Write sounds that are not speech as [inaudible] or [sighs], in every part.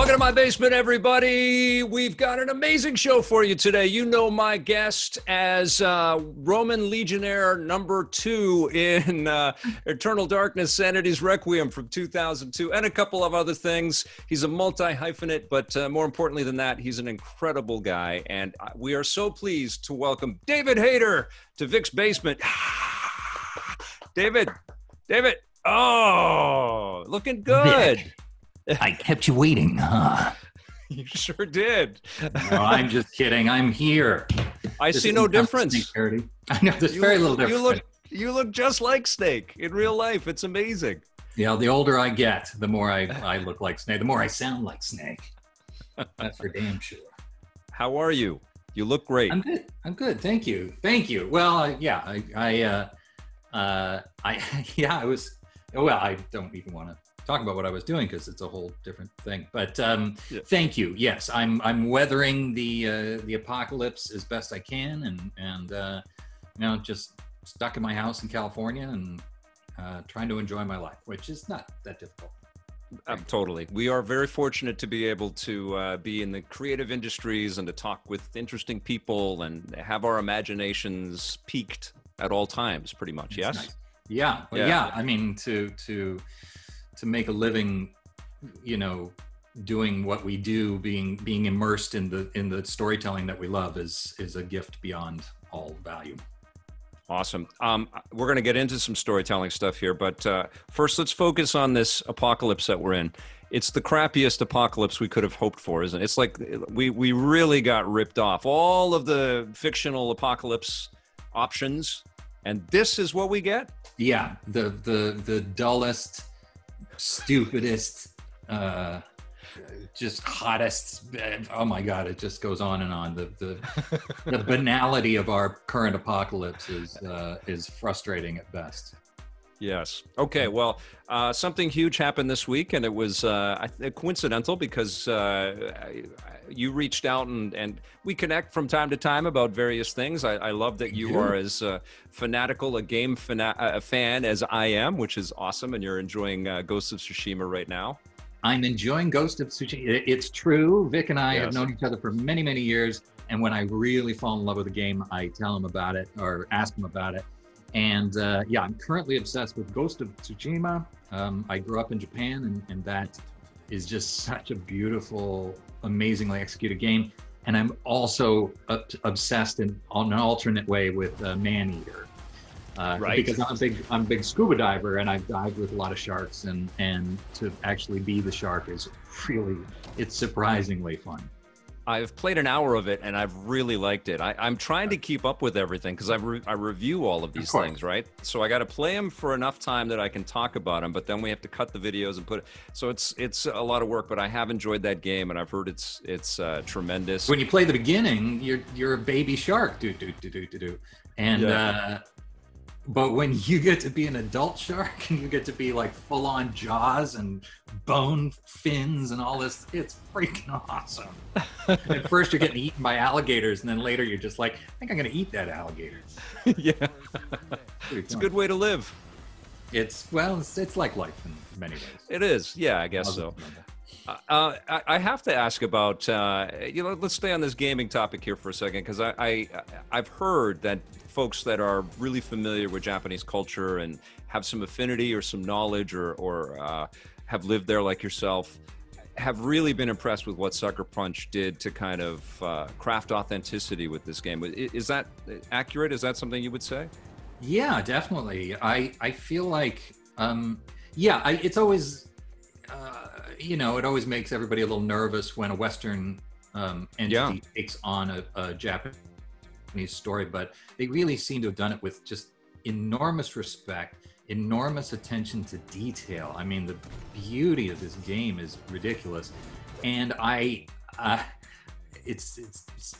Welcome to my basement, everybody. We've got an amazing show for you today. You know my guest as uh, Roman Legionnaire number two in uh, Eternal Darkness, Sanity's Requiem from 2002, and a couple of other things. He's a multi hyphenate, but uh, more importantly than that, he's an incredible guy. And we are so pleased to welcome David Hayter to Vic's basement. [sighs] David, David, oh, looking good. Vic. I kept you waiting, huh? [laughs] You sure did. No, I'm just kidding. I'm here. I This see no difference. I know there's You very look- little difference. You look, you look just like Snake in real life. It's amazing. yeah, the older I get, the more I, I look like Snake. The more I sound like Snake. That's for damn sure. How are you? You look great. I'm good. I'm good. Thank you. Thank you. Well, yeah, I, I, uh, uh, I, [laughs] yeah, I was. Well, I don't even want to talk about what I was doing because it's a whole different thing. But um, Yeah. thank you. Yes, I'm. I'm weathering the uh, the apocalypse as best I can, and and uh, you know, just stuck in my house in California and uh, trying to enjoy my life, which is not that difficult. Uh, totally. We are very fortunate to be able to uh, be in the creative industries and to talk with interesting people and have our imaginations piqued at all times, pretty much. It's yes. nice. Yeah, well, Yeah. yeah. I mean, to to to make a living, you know, doing what we do, being being immersed in the in the storytelling that we love is is a gift beyond all value. Awesome. Um, we're going to get into some storytelling stuff here, but uh, first, let's focus on this apocalypse that we're in. It's the crappiest apocalypse we could have hoped for, isn't it? It's like we we really got ripped off. All of the fictional apocalypse options, and this is what we get. Yeah, the the the dullest, stupidest, uh, just hottest. Oh my God! It just goes on and on. The the the [laughs] banality of our current apocalypse is uh, is frustrating at best. Yes. Okay. Well, uh, something huge happened this week, and it was uh, coincidental because uh, you reached out and, and we connect from time to time about various things. I, I love that you do. are as uh, fanatical a game fana- a fan as I am, which is awesome, and you're enjoying uh, Ghost of Tsushima right now. I'm enjoying Ghost of Tsushima. It's true. Vic and I Yes. have known each other for many, many years. And when I really fall in love with a game, I tell him about it or ask him about it. And uh, yeah, I'm currently obsessed with Ghost of Tsushima. Um, I grew up in Japan, and, and that is just such a beautiful, amazingly executed game. And I'm also ob- obsessed in on an alternate way with uh, Maneater. Uh, Right. Because I'm a big, I'm a big scuba diver, and I've dived with a lot of sharks, and and to actually be the shark is really, it's surprisingly fun. I've played an hour of it and I've really liked it. I, I'm trying to keep up with everything because I, re- I review all of these course. things, right? So I got to play them for enough time that I can talk about them, but then we have to cut the videos and put it. So it's it's a lot of work, but I have enjoyed that game and I've heard it's it's uh, tremendous. When you play the beginning, you're you're a baby shark, do do do do do do, and Yeah. uh, but when you get to be an adult shark [laughs] and you get to be like full on jaws and bone fins and all this, it's freaking awesome. [laughs] At first, you're getting eaten by alligators, and then later you're just like, I think I'm gonna eat that alligator. [laughs] yeah, it's a good way to live. It's well, it's, it's like life in many ways. It is, yeah, I guess so. Uh, I, I have to ask about uh, you know let's stay on this gaming topic here for a second because I, I I've heard that folks that are really familiar with Japanese culture and have some affinity or some knowledge or or uh, have lived there like yourself have really been impressed with what Sucker Punch did to kind of uh, craft authenticity with this game. Is that accurate? Is that something you would say? Yeah, definitely. I I feel like um yeah, I, it's always uh, you know, it always makes everybody a little nervous when a Western um, entity takes on a, a Japanese story, but they really seem to have done it with just enormous respect, enormous attention to detail. I mean, the beauty of this game is ridiculous, and I. Uh, it's it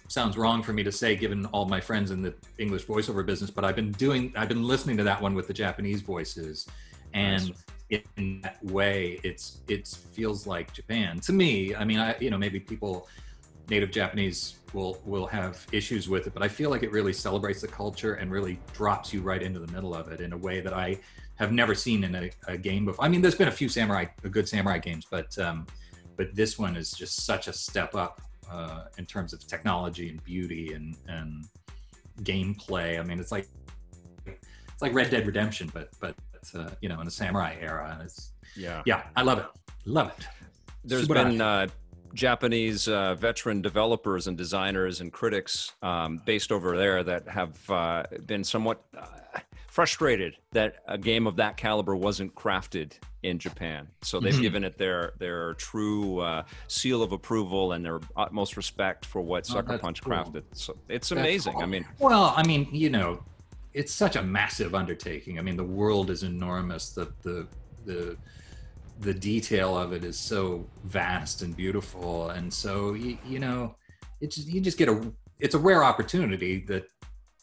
sounds wrong for me to say given all my friends in the english voiceover business but i've been doing i've been listening to that one with the japanese voices and in that way it's it feels like japan to me i mean i you know maybe people native japanese will will have issues with it but i feel like it really celebrates the culture and really drops you right into the middle of it in a way that i have never seen in a, a game before i mean there's been a few samurai good samurai games but um but this one is just such a step up uh, in terms of technology and beauty and and gameplay. I mean, it's like it's like Red Dead Redemption, but but uh, you know in the samurai era. And it's yeah, yeah, I love it, love it. There's been uh, Japanese uh, veteran developers and designers and critics um, based over there that have uh, been somewhat uh, frustrated that a game of that caliber wasn't crafted in Japan. So they've mm-hmm. given it their their true uh, seal of approval and their utmost respect for what oh, Sucker Punch cool. crafted. So it's amazing. Cool. I mean, well, I mean, you know, it's such a massive undertaking. I mean, the world is enormous. The the the the detail of it is so vast and beautiful, and so you, you know, it's you just get a it's a rare opportunity that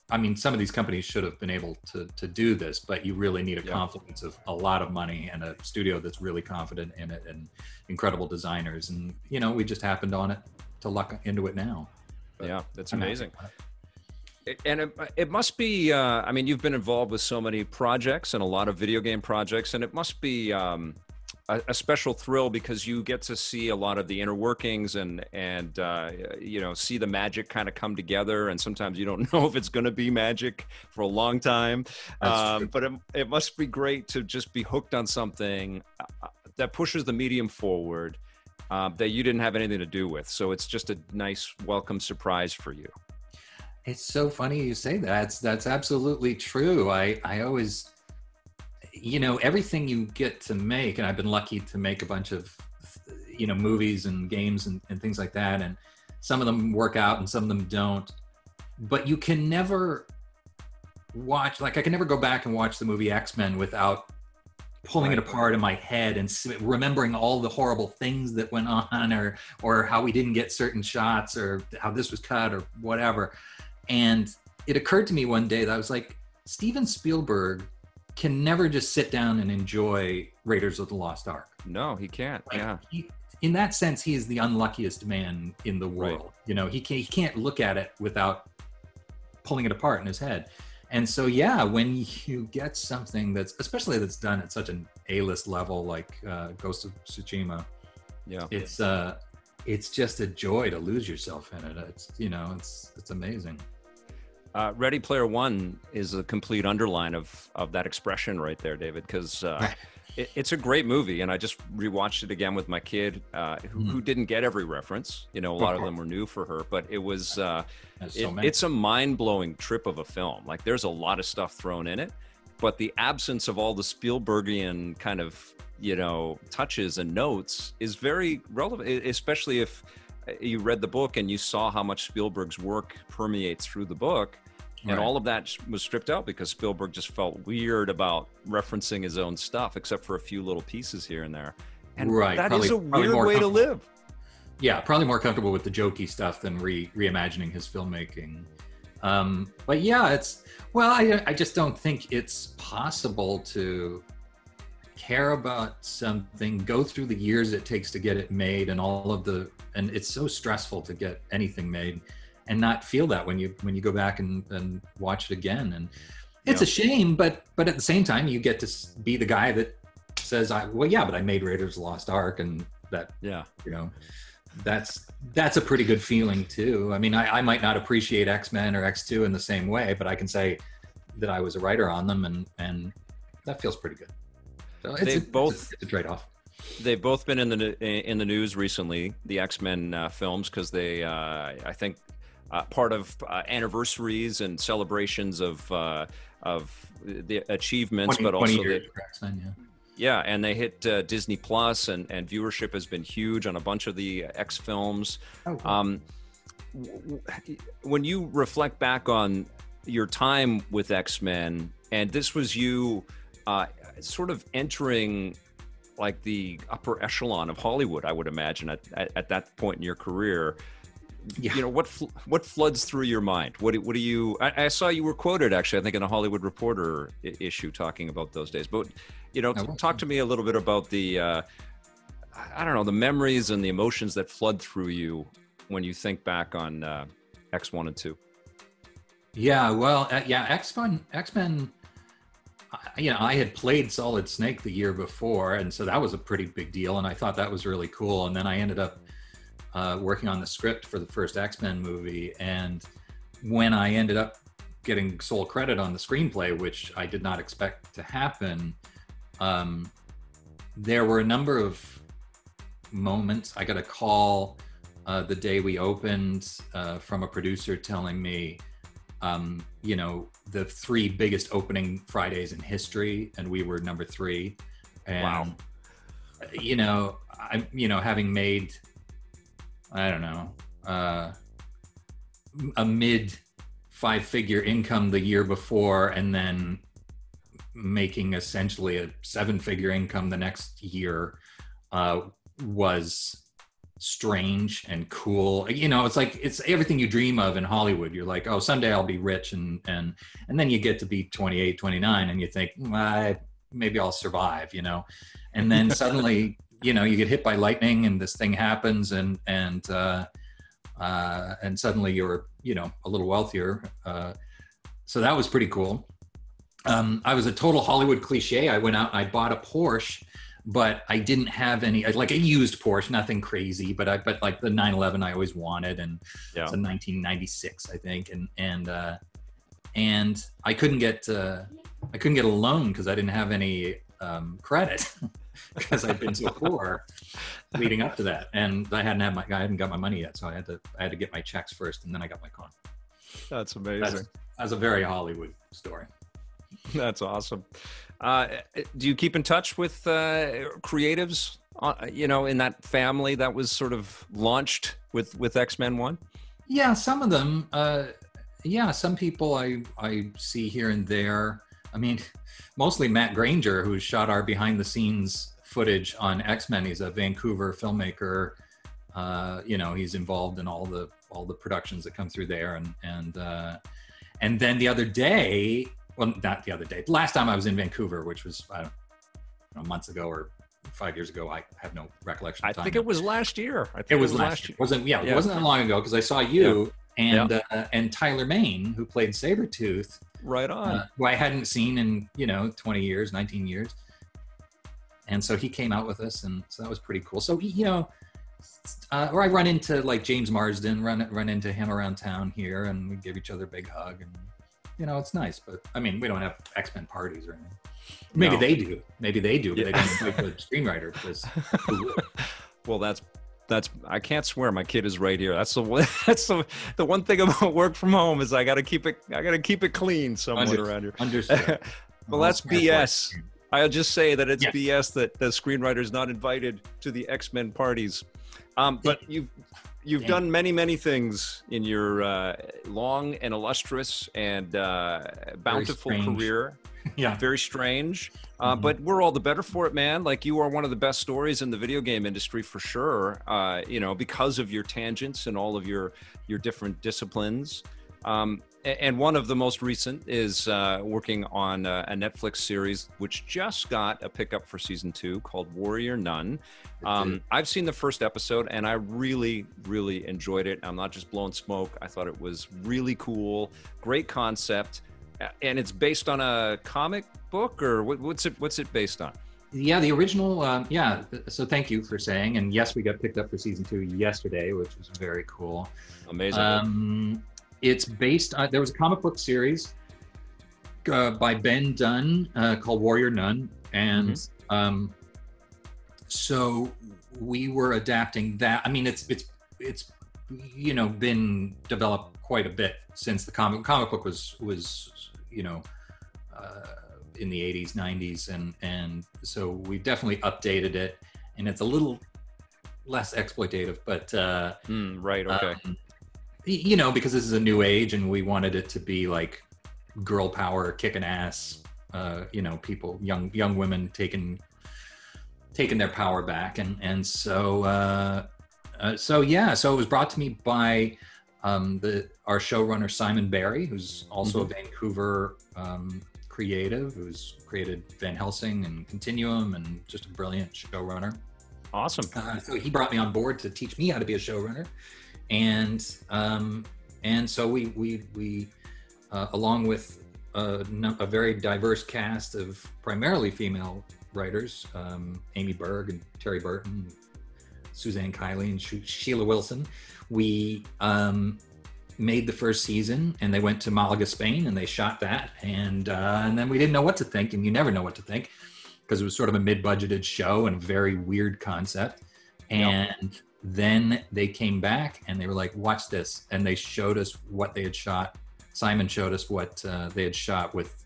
I mean, some of these companies should have been able to to do this, but you really need a yeah. confidence of a lot of money and a studio that's really confident in it and incredible designers. And you know, we just happened on it to luck into it now. But yeah, that's amazing. And it, it must be. Uh, I mean, you've been involved with so many projects and a lot of video game projects, and it must be. Um, a, a, special thrill because you get to see a lot of the inner workings and and uh, you know see the magic kind of come together. And sometimes you don't [laughs] know if it's going to be magic for a long time. Um, but it, it must be great to just be hooked on something uh, uh, that pushes the medium forward uh, that you didn't have anything to do with. So it's just a nice welcome surprise for you. It's so funny you say that. That's that's absolutely true. I i always you know everything you get to make and i've been lucky to make a bunch of you know movies and games and, and things like that and some of them work out and some of them don't but you can never watch like i can never go back and watch the movie x-men without pulling right. it apart in my head and remembering all the horrible things that went [laughs] on or or how we didn't get certain shots or how this was cut or whatever and it occurred to me one day that i was like steven spielberg can never just sit down and enjoy Raiders of the Lost Ark. No, he can't. Like, yeah. He, in that sense, he is the unluckiest man in the world. Right. You know, he can't, he can't look at it without pulling it apart in his head. And so, yeah, when you get something that's, especially that's done at such an A-list level like uh, Ghost of Tsushima, yeah, it's uh, it's just a joy to lose yourself in it. It's you know, it's it's amazing. Uh, Ready Player One is a complete underline of of that expression right there, David, because uh, it, it's a great movie, and I just rewatched it again with my kid, uh, who, mm. who, didn't get every reference. You know, a lot of them were new for her, but it was uh, so it, it's a mind blowing trip of a film. Like, there's a lot of stuff thrown in it, but the absence of all the Spielbergian kind of you know touches and notes is very relevant, especially if uh, you read the book and you saw how much Spielberg's work permeates through the book and all of that was stripped out because Spielberg just felt weird about referencing his own stuff, except for a few little pieces here and there. And right. that probably, is a weird way to live. Yeah, probably more comfortable with the jokey stuff than re reimagining his filmmaking. Um, but yeah, it's well, I I just don't think it's possible to care about something, go through the years it takes to get it made, and all of the and it's so stressful to get anything made and not feel that when you when you go back and, and watch it again. And it's yeah. a shame but but at the same time you get to be the guy that says i well yeah but i made raiders lost ark and that yeah. you know that's that's a pretty good feeling too. I mean i, I might not appreciate x-men or x2 in the same way but i can say that i was a writer on them and and that feels pretty good. So it's, they a, both it's a trade-off. They've both been in the in the news recently, the X Men uh, films, because they, uh, I think, uh, part of uh, anniversaries and celebrations of uh, of the achievements, 20, but also the, yeah. yeah, and they hit uh, Disney Plus, and and viewership has been huge on a bunch of the X films. Oh, cool. um, when you reflect back on your time with X Men, and this was you uh, sort of entering like the upper echelon of Hollywood, I would imagine at, at, at that point in your career yeah. you know what fl- what floods through your mind what do, what do you I, I, saw you were quoted actually i think in a hollywood reporter I- issue talking about those days but you know t- talk to me a little bit about the uh, i don't know the memories and the emotions that flood through you when you think back on uh, x1 and 2 yeah well uh, yeah x-men x-men you know, I had played Solid Snake the year before, and so that was a pretty big deal, and I thought that was really cool. And then I ended up uh, working on the script for the first X Men movie, and when I ended up getting sole credit on the screenplay, which I did not expect to happen, um, there were a number of moments. I got a call uh, the day we opened uh, from a producer telling me, um, you know, the three biggest opening Fridays in history, and we were number three. And, wow. You know, I, you know, having made, I don't know, uh, a mid five figure income the year before, and then making essentially a seven figure income the next year uh, was strange and cool. You know it's like it's everything you dream of in hollywood. You're like oh someday i'll be rich and and and then you get to be 28 29 and you think well, maybe i'll survive you know? And then suddenly you know you get hit by lightning and this thing happens and and uh uh and suddenly you're you know a little wealthier uh so that was pretty cool. Um i was a total hollywood cliche. I went out and i bought a porsche but I didn't have any like a used Porsche, nothing crazy, but I but like the 911 I always wanted, and yeah. it's a 1996 I think, and and uh, and I couldn't get uh, I couldn't get a loan because I didn't have any um, credit [laughs] because I'd been so poor leading up to that, and I hadn't had my I hadn't got my money yet, so I had to I had to get my checks first, and then I got my car. That's amazing. That's, that's a very Hollywood story. [laughs] That's awesome. Uh, do you keep in touch with uh, creatives? Uh, you know, in that family that was sort of launched with with X Men One. Yeah, some of them. Uh, yeah, some people I I see here and there. I mean, mostly Matt Granger, who shot our behind the scenes footage on X Men. He's a Vancouver filmmaker. Uh, you know, he's involved in all the all the productions that come through there, and and uh, and then the other day well, not the other day. Last time I was in Vancouver, which was I don't know, months ago or five years ago. I have no recollection. I think it was last year. I think it was, it was last year. year. Wasn't yeah, yeah, It wasn't that long ago because I saw you yeah. and yeah. Uh, and Tyler Mane, who played Sabretooth. Right on. Uh, who I hadn't seen in you know 20 years, 19 years. And so he came out with us, and so that was pretty cool. So he, you know, uh, or I run into like James Marsden, run run into him around town here, and we give each other a big hug, and you know, it's nice. But I mean, we don't have X Men parties or anything. Maybe no. they do. Maybe they do, but yeah. they don't invite the screenwriter because. [laughs] well, that's that's I can't swear. My kid is right here. That's the [laughs] that's the the one thing about work from home is I got to keep it I got to keep it clean somewhere Under, around here. Understood. [laughs] well, that's BS. I'll just say that it's BS that the screenwriter is not invited to the X Men parties. Um, but you've you've done many many things in your uh, long and illustrious and uh, bountiful career. [laughs] Yeah. Very strange. Uh, mm-hmm. but we're all the better for it man. Like you are one of the best stories in the video game industry for sure uh, you know because of your tangents and all of your your different disciplines. Um, and one of the most recent is uh, working on a, a, Netflix series which just got a pickup for season two called Warrior Nun. Um, I've seen the first episode and I really, really enjoyed it. I'm not just blowing smoke. I thought it was really cool, great concept, and it's based on a comic book or what, what's it? What's it based on? Yeah, the original. Um, yeah, so thank you for saying. And yes, we got picked up for season two yesterday, which was very cool. Amazing. Um, it's based on, there was a comic book series uh, by Ben Dunn uh, called Warrior Nun. And mm-hmm. um, so we were adapting that. I mean, it's, it's, it's, you know, been developed quite a bit since the comic comic book was, was, you know, uh, in the 80s, 90s. And, and so we definitely updated it and it's a little less exploitative, but, uh, mm, right. Okay. Um, you know, because this is a new age and we wanted it to be like girl power, kicking ass, uh, you know, people, young young women taking taking their power back, and and so uh, uh, so yeah, so it was brought to me by um, the our showrunner Simon Barry, who's also mm-hmm. a Vancouver um, creative, who's created Van Helsing and Continuum, and just a brilliant showrunner. Awesome. Uh, so he brought me on board to teach me how to be a showrunner and um, and so we we we uh, along with a, a, very diverse cast of primarily female writers um, Amy Berg and Terry Burton, Suzanne Kiley, and Sheila Wilson. We um, made the first season and they went to Malaga, Spain, and they shot that. And, uh, and then we didn't know what to think, and you never know what to think because it was sort of a mid budgeted show and a very weird concept. And yep. Then they came back and they were like, watch this. And they showed us what they had shot. Simon showed us what uh, they had shot with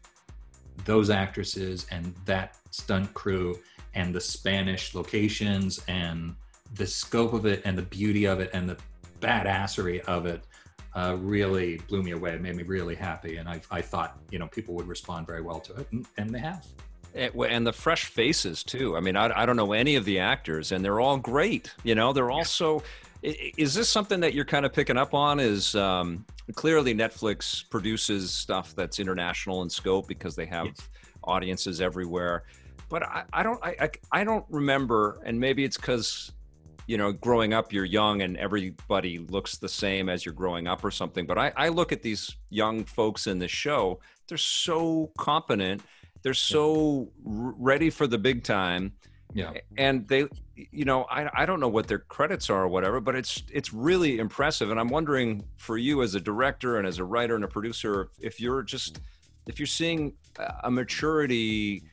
those actresses and that stunt crew and the Spanish locations and the scope of it and the beauty of it and the badassery of it uh, really blew me away. It made me really happy. And I, I thought, you know, people would respond very well to it and, and they have. And the fresh faces too. I mean, I, I don't know any of the actors, and they're all great. You know, they're also. Is this something that you're kind of picking up on? Is um, clearly Netflix produces stuff that's international in scope because they have yes. audiences everywhere. But I, I don't, I, I, I don't remember, and maybe it's because you know, growing up, you're young and everybody looks the same as you're growing up or something. But I, I look at these young folks in the show, they're so competent they're so ready for the big time. Yeah. And they, you know, I, I don't know what their credits are or whatever, but it's it's really impressive. And I'm wondering for you as a director and as a writer and a producer, if you're just if you're seeing a maturity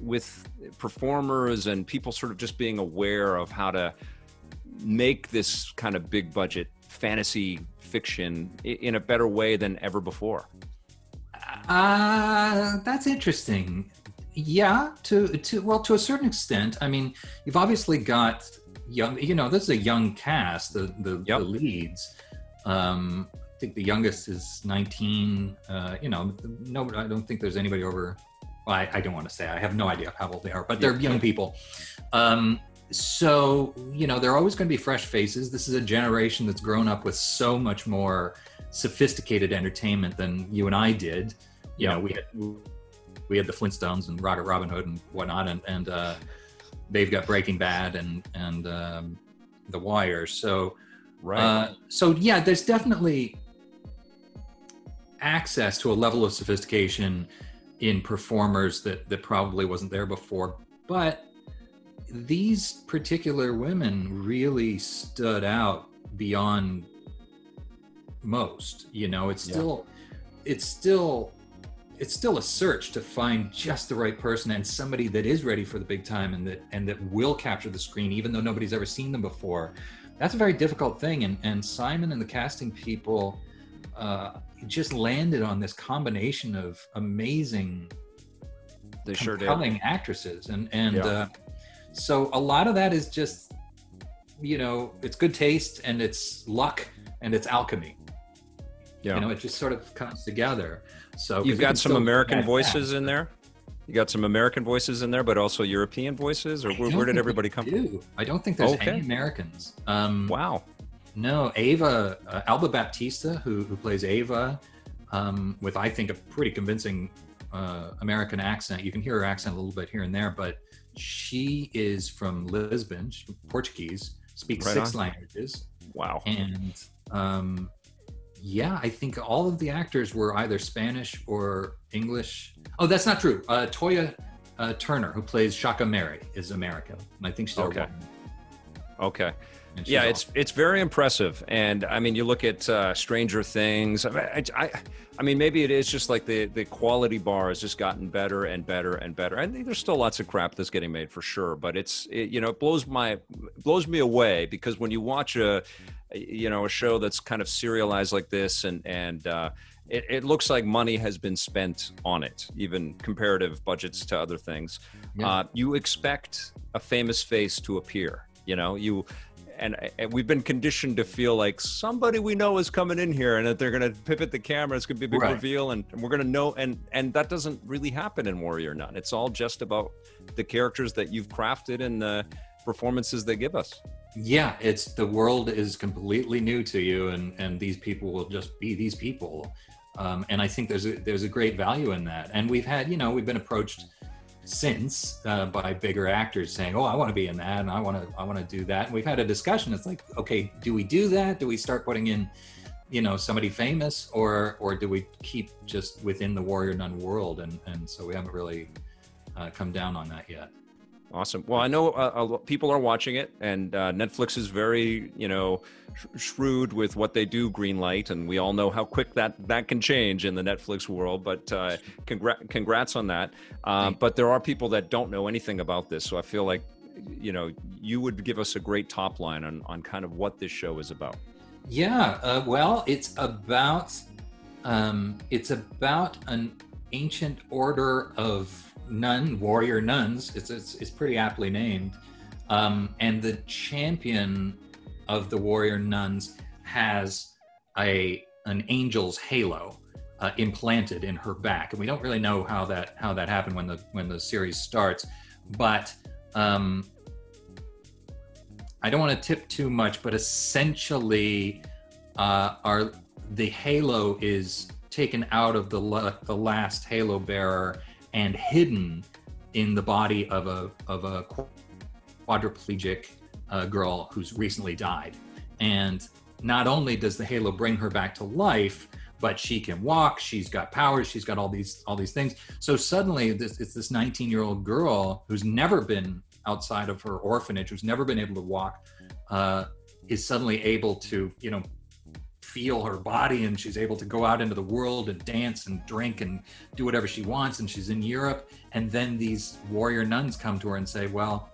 with performers and people sort of just being aware of how to make this kind of big budget fantasy fiction in a better way than ever before. Uh, that's interesting. Yeah, to to well, to a certain extent. I mean, you've obviously got young. You know, this is a young cast. The the, yep. the leads. Um, I think the youngest is 19. Uh, you know, no, I don't think there's anybody over. Well, I, I don't want to say. I have no idea how old they are, but they're young people. Um, so you know, they're always going to be fresh faces. This is a generation that's grown up with so much more sophisticated entertainment than you and I did you know, we had we had the Flintstones and Rocket Robin Hood and whatnot, and and uh, they've got Breaking Bad and and um, The Wire. So, right. Uh, so yeah, there's definitely access to a level of sophistication in performers that that probably wasn't there before, but these particular women really stood out beyond most you know it's still yeah. it's still it's still a search to find just the right person and somebody that is ready for the big time and that and that will capture the screen even though nobody's ever seen them before that's a very difficult thing and and simon and the casting people uh, just landed on this combination of amazing they sure compelling did. actresses and and yeah. uh, so a lot of that is just you know it's good taste and it's luck and it's alchemy yeah. you know it just sort of comes together so you've got some American voices in there. You got some American voices in there, but also European voices, or where, where did everybody come do. from? I don't think there's okay. any Americans. Um, wow. No, Ava, uh, Alba Baptista, who who plays Ava, um, with I think a pretty convincing uh, American accent. You can hear her accent a little bit here and there, but she is from Lisbon, Portuguese, speaks right six on. languages. Wow. And um, yeah, I think all of the actors were either Spanish or English. Oh, that's not true. Uh, Toya uh, Turner, who plays Shotgun Mary, is American, and I think she's okay. Okay. Yeah, awesome. it's it's very impressive, and I mean, you look at uh, Stranger Things. I, I, I, mean, maybe it is just like the the quality bar has just gotten better and better and better. I think there's still lots of crap that's getting made for sure, but it's it, you know it blows my blows me away because when you watch a you know a show that's kind of serialized like this and and uh, it, it, looks like money has been spent on it even comparative budgets to other things yeah. uh, you expect a famous face to appear you know you and, and, we've been conditioned to feel like somebody we know is coming in here and that they're going to pivot the camera it's going to be a big right. reveal and, and we're going to know and and that doesn't really happen in warrior nun it's all just about the characters that you've crafted and the performances they give us yeah it's the world is completely new to you and and these people will just be these people. Um, and i think there's a there's a great value in that. And we've had you know we've been approached since uh, by bigger actors saying oh i want to be in that and i want to i want to do that. And we've had a discussion. It's like okay do we do that? Do we start putting in you know somebody famous or or do we keep just within the warrior nun world? And and so we haven't really uh, come down on that yet Awesome. Well, I know uh, people are watching it, and uh, Netflix is very, you know, sh- shrewd with what they do green light, and we all know how quick that that can change in the Netflix world. But uh, congra- congrats on that. Um, but there are people that don't know anything about this, so I feel like, you know, you would give us a great top line on on kind of what this show is about. Yeah. Uh, well, it's about um, it's about an ancient order of nun, warrior nuns. It's it's, it's pretty aptly named. Um, and the champion of the warrior nuns has a an angel's halo uh, implanted in her back, and we don't really know how that how that happened when the when the series starts, but. Um, I don't want to tip too much, but essentially, uh, our the halo is taken out of the the last halo bearer and hidden in the body of a of a quadriplegic uh, girl who's recently died. And not only does the halo bring her back to life, but she can walk. She's got powers. She's got all these all these things. So suddenly, this, it's this 19 year old girl who's never been outside of her orphanage, who's never been able to walk, uh, is suddenly able to you know feel her body and she's able to go out into the world and dance and drink and do whatever she wants and she's in Europe. And then these warrior nuns come to her and say well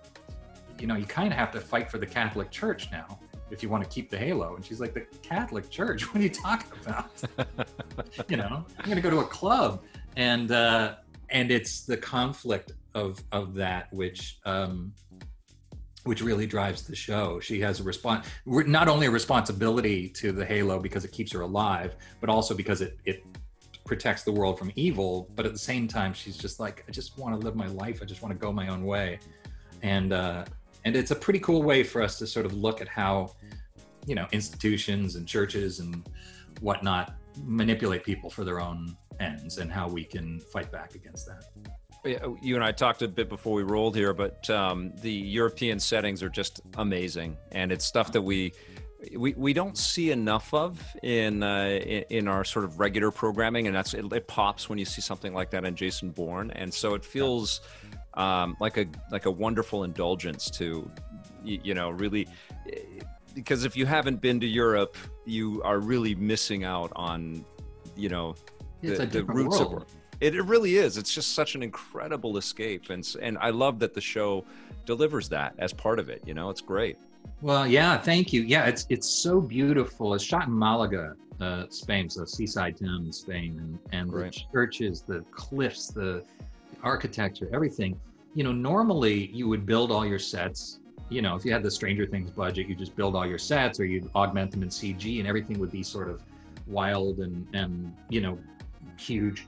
you know you kind of have to fight for the Catholic Church now if you want to keep the halo. And she's like the Catholic Church? [laughs] What are you talking about? [laughs] You know I'm going to go to a club. And uh and it's the conflict of of that which um which really drives the show. She has a response, not only a responsibility to the Halo because it keeps her alive, but also because it it protects the world from evil. But at the same time, she's just like, I just want to live my life. I just want to go my own way, and uh, and it's a pretty cool way for us to sort of look at how, you know, institutions and churches and whatnot manipulate people for their own ends, and how we can fight back against that you and I talked a bit before we rolled here, but um, the European settings are just amazing, and it's stuff that we we, we don't see enough of in, uh, in, in our sort of regular programming, and that's it, it, pops when you see something like that in Jason Bourne, and so it feels um, like a like a wonderful indulgence to you, you know really because if you haven't been to Europe, you are really missing out on you know the, the roots world. of it, it really is. It's just such an incredible escape, and and I love that the show delivers that as part of it. You know, it's great. Well, yeah, thank you. Yeah, it's it's so beautiful. It's shot in Malaga, uh, Spain, so seaside town in Spain, and and right. the churches, the cliffs, the architecture, everything. You know, normally you would build all your sets. You know, if you had the Stranger Things budget, you just build all your sets, or you'd augment them in CG, and everything would be sort of wild and and you know huge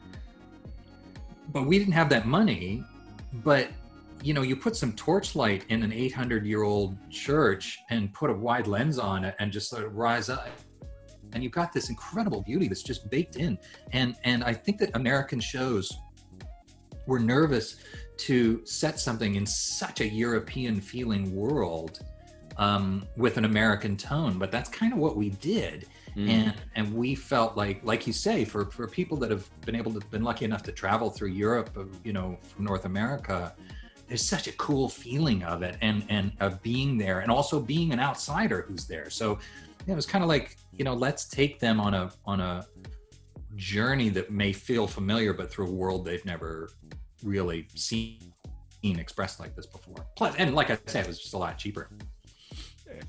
but we didn't have that money. But you know, you put some torchlight in an 800 year old church and put a wide lens on it and just sort of rise up. And you've got this incredible beauty that's just baked in. And and i think that american shows were nervous to set something in such a european feeling world um, with an american tone. But that's kind of what we did Mm. And and we felt like, like you say, for for people that have been able to been lucky enough to travel through Europe, uh, you know, from North America, there's such a cool feeling of it and and of being there and also being an outsider who's there. So it was kind of like, you know, let's take them on a on a journey that may feel familiar, but through a world they've never really seen expressed like this before. Plus, and like I said, it was just a lot cheaper.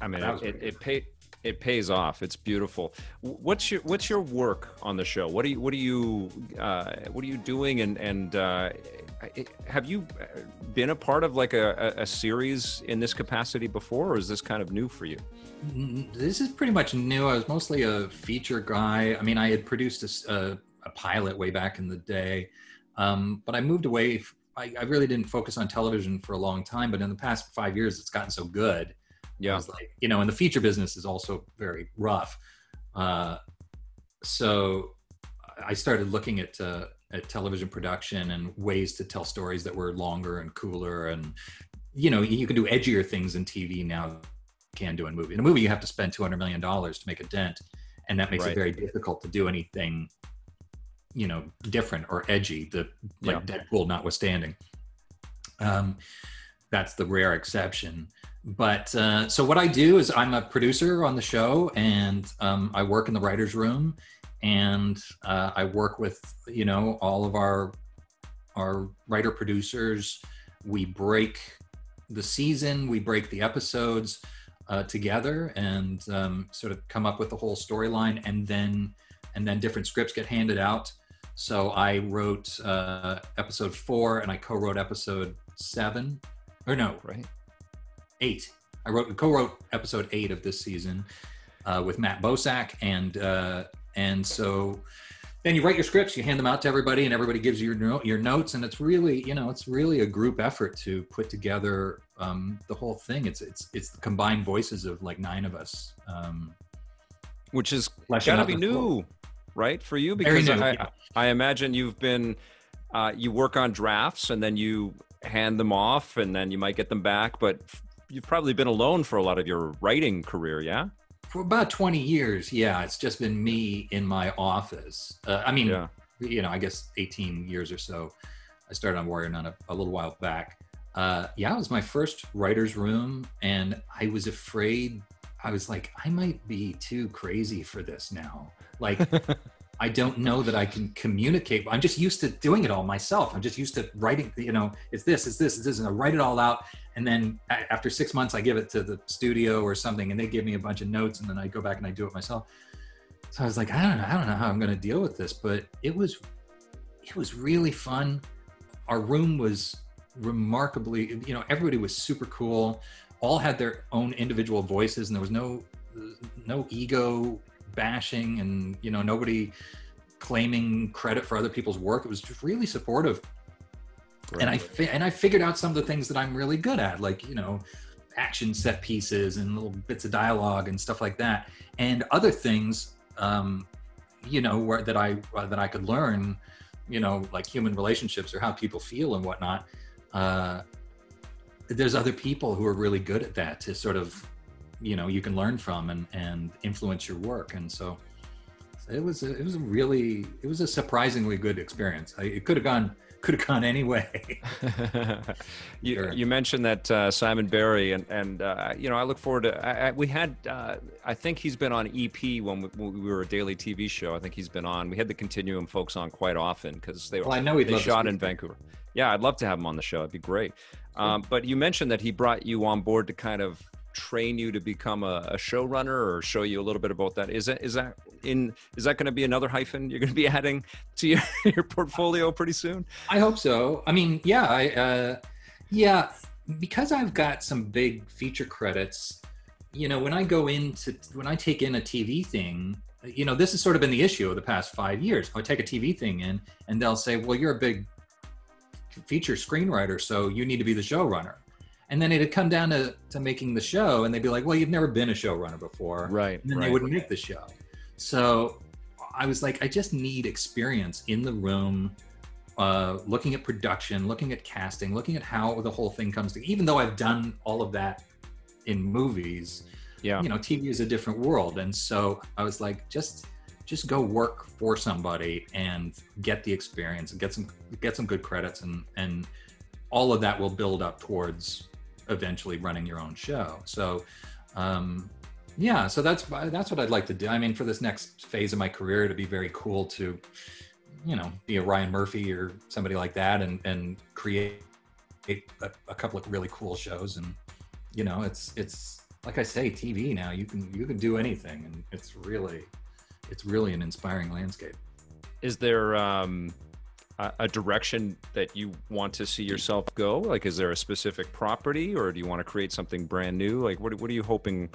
I mean, it, it, it paid it pays off. It's beautiful. What's your What's your work on the show? What are you What are you uh, What are you doing? And and uh, have you been a part of like a, a series in this capacity before, or is this kind of new for you? This is pretty much new. I was mostly a feature guy. I mean, I had produced a, a, a pilot way back in the day, um, but I moved away. I really didn't focus on television for a long time. But in the past five years, it's gotten so good yeah. Like, you know, and the feature business is also very rough. Uh, so I started looking at, uh, at television production and ways to tell stories that were longer and cooler. And, you know, you can do edgier things in TV now can do in movie. In a movie, you have to spend $200 million to make a dent. and that makes Right. it very difficult to do anything you know different or edgy the like Yeah. deadpool notwithstanding um that's the rare exception but uh, so what i do is i'm a producer on the show and um, i work in the writers room and uh, i work with you know all of our our writer producers. We break the season we break the episodes uh, together and um, sort of come up with the whole storyline and then and then different scripts get handed out. So i wrote uh, episode four and i co-wrote episode seven. Or no Right. Eight. I wrote co-wrote episode eight of this season uh, with Matt Bosak, and uh, and so then you write your scripts, you hand them out to everybody, and everybody gives you your your notes, and it's really you know it's really a group effort to put together um, the whole thing. It's it's it's the combined voices of like nine of us. Um, Which is fleshing got to be new, right, for you? Because new, I, yeah. I imagine you've been, uh, you work on drafts and then you hand them off and then you might get them back, but you've probably been alone for a lot of your writing career, yeah? For about twenty years, yeah, it's just been me in my office. Uh, I mean, Yeah. you know, I guess 18 years or so. I started on Warrior Nun a, a little while back. Uh, yeah, it was my first writer's room, and I was afraid. I was like, I might be too crazy for this now. Like, [laughs] I don't know that I can communicate. I'm just used to doing it all myself. I'm just used to writing, you know, it's this, it's this, it's this, and I write it all out. And then after six months, I give it to the studio or something, and they give me a bunch of notes, and then I go back and I do it myself. So I was like, I don't know, I don't know how I'm going to deal with this, but it was, it was really fun. Our room was remarkably, you know, everybody was super cool. All had their own individual voices, and there was no, no ego bashing, and you know, nobody claiming credit for other people's work. It was just really supportive and I fi- and I figured out some of the things that I'm really good at, like you know, action set pieces and little bits of dialogue and stuff like that, and other things, um, you know, where that I uh, that I could learn, you know, like human relationships or how people feel and whatnot. Uh, there's other people who are really good at that to sort of, you know, you can learn from and and influence your work, and so. It was a, it was a really it was a surprisingly good experience. I, it could have gone could have gone anyway. [laughs] you, Sure. you mentioned that uh, Simon Barry, and and uh, you know I look forward to. I, I, we had, uh, I think he's been on EP when we, when we were a daily TV show. I think he's been on. We had the Continuum folks on quite often because they were Well, I know they shot in. Vancouver. Yeah, I'd love to have him on the show. It'd be great. Um, but you mentioned that he brought you on board to kind of train you to become a, a showrunner or show you a little bit about that. Is that is that in is that going to be another hyphen you're going to be adding to your, [laughs] your portfolio pretty soon? I hope so. I mean, yeah, I, uh, yeah, because I've got some big feature credits. You know, when I go into when I take in a TV thing, you know, this has sort of been the issue of the past five years. I take a TV thing in, and they'll say, "Well, you're a big feature screenwriter, so you need to be the showrunner." And then it'd come down to, to making the show, and they'd be like, "Well, you've never been a showrunner before." Right. and then they wouldn't make the show. So I was like, I just need experience in the room, uh, looking at production, looking at casting, looking at how the whole thing comes together. Even though I've done all of that in movies, Yeah. you know, TV is a different world, and so I was like, just just go work for somebody and get the experience and get some get some good credits and and all of that will build up towards eventually running your own show. So um yeah, so that's that's what I'd like to do. I mean, for this next phase of my career, to be very cool to, you know, be a Ryan Murphy or somebody like that, and and create a, a couple of really cool shows. And you know, it's it's like I say, TV now. You can you can do anything, and it's really it's really an inspiring landscape. is there um, a direction that you want to see yourself go? Like, is there a specific property, or do you want to create something brand new? Like, what what are you hoping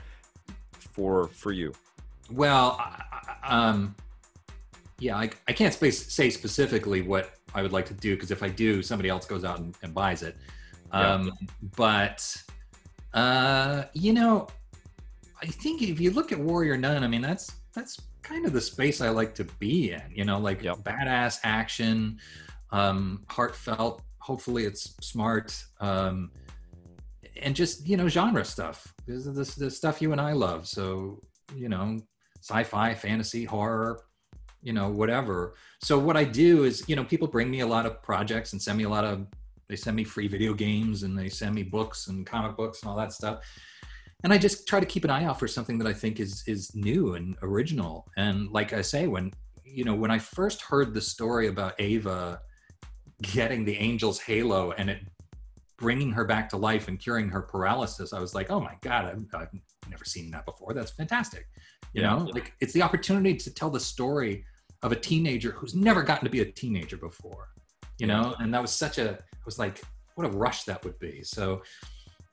for for you? Well, I, um, yeah, I, I can't space, say specifically what I would like to do because if I do, somebody else goes out and, and buys it. Yeah. Um, But uh, you know, I think if you look at Warrior Nun, I mean that's that's kind of the space I like to be in. You know, like Yep. badass action, um, heartfelt. Hopefully, it's smart. Um, and just you know genre stuff this is the, the stuff you and i love so you know sci-fi, fantasy, horror, you know, whatever. So what I do is, you know, people bring me a lot of projects and send me a lot of they send me free video games and they send me books and comic books and all that stuff. And I just try to keep an eye out for something that I think is is new and original. And like I say, when you know, when I first heard the story about Ava getting the angel's halo and it bringing her back to life and curing her paralysis, I was like, oh my God, I've, I've never seen that before. That's fantastic. You yeah. know, like it's the opportunity to tell the story of a teenager who's never gotten to be a teenager before, you know, and that was such a, I was like, what a rush that would be. So,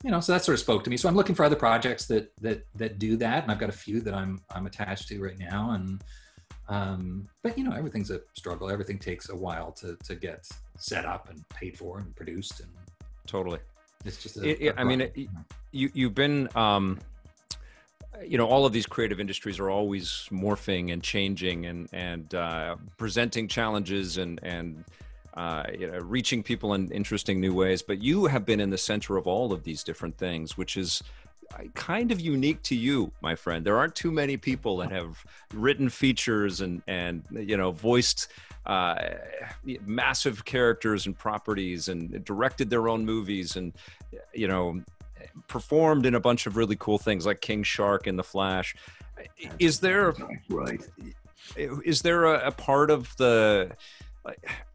you know, so that sort of spoke to me. So I'm looking for other projects that that that do that, and I've got a few that I'm I'm attached to right now. And um, but you know, everything's a struggle. Everything takes a while to to get set up and paid for and produced and totally. It's just. A, it, it, I mean, it, you you've been. Um, you know all of these creative industries are always morphing and changing and and uh, presenting challenges and and uh, you know, reaching people in interesting new ways. But you have been in the center of all of these different things, which is uh, kind of unique to you, my friend. There aren't too many people that have written features and and you know voiced uh, massive characters and properties and directed their own movies and you know performed in a bunch of really cool things like King Shark and The Flash. Is there right? Is there a, a part of the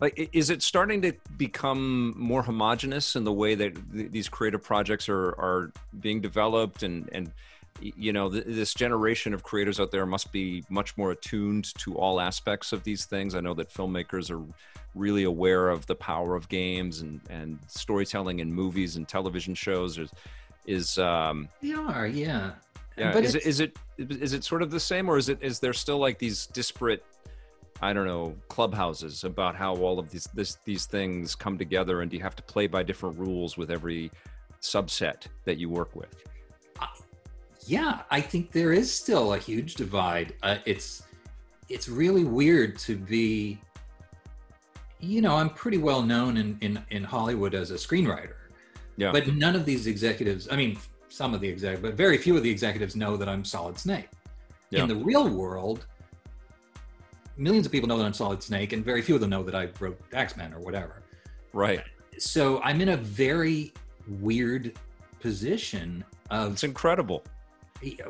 like is it starting to become more homogenous in the way that th- these creative projects are are being developed and and you know th- this generation of creators out there must be much more attuned to all aspects of these things i know that filmmakers are really aware of the power of games and and storytelling in movies and television shows is is um they are yeah yeah but is it is it is it sort of the same or is it is there still like these disparate I don't know, clubhouses about how all of these this, these things come together, and do you have to play by different rules with every subset that you work with? Yeah, I think there is still a huge divide. Uh, it's it's really weird to be. You know, I'm pretty well known in in in Hollywood as a screenwriter. Yeah. But none of these executives, I mean, some of the executives, but very few of the executives know that I'm Solid Snake. Yeah. In the real world, millions of people know that I'm Solid Snake, and very few of them know that I wrote X Men or whatever. Right. So I'm in a very weird position of. It's incredible.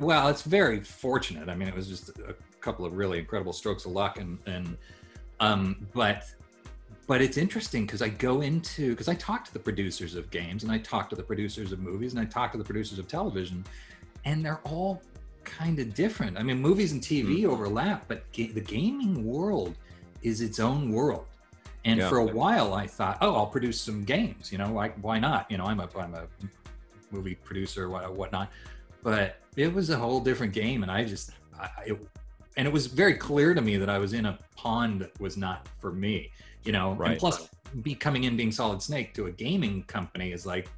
Well, it's very fortunate. I mean, it was just a couple of really incredible strokes of luck, and and um, but but it's interesting because I go into because I talk to the producers of games and I talk to the producers of movies and I talk to the producers of television, and they're all kind of different. I mean, movies and TV mm-hmm. overlap, but ga- the gaming world is its own world. And yeah. for a while, I thought, oh, I'll produce some games. You know, why, why not? You know, I'm a I'm a movie producer, what whatnot. But it was a whole different game, and I just, I, it, and it was very clear to me that I was in a pond that was not for me. You know, right. and plus, be coming in being Solid Snake to a gaming company is like,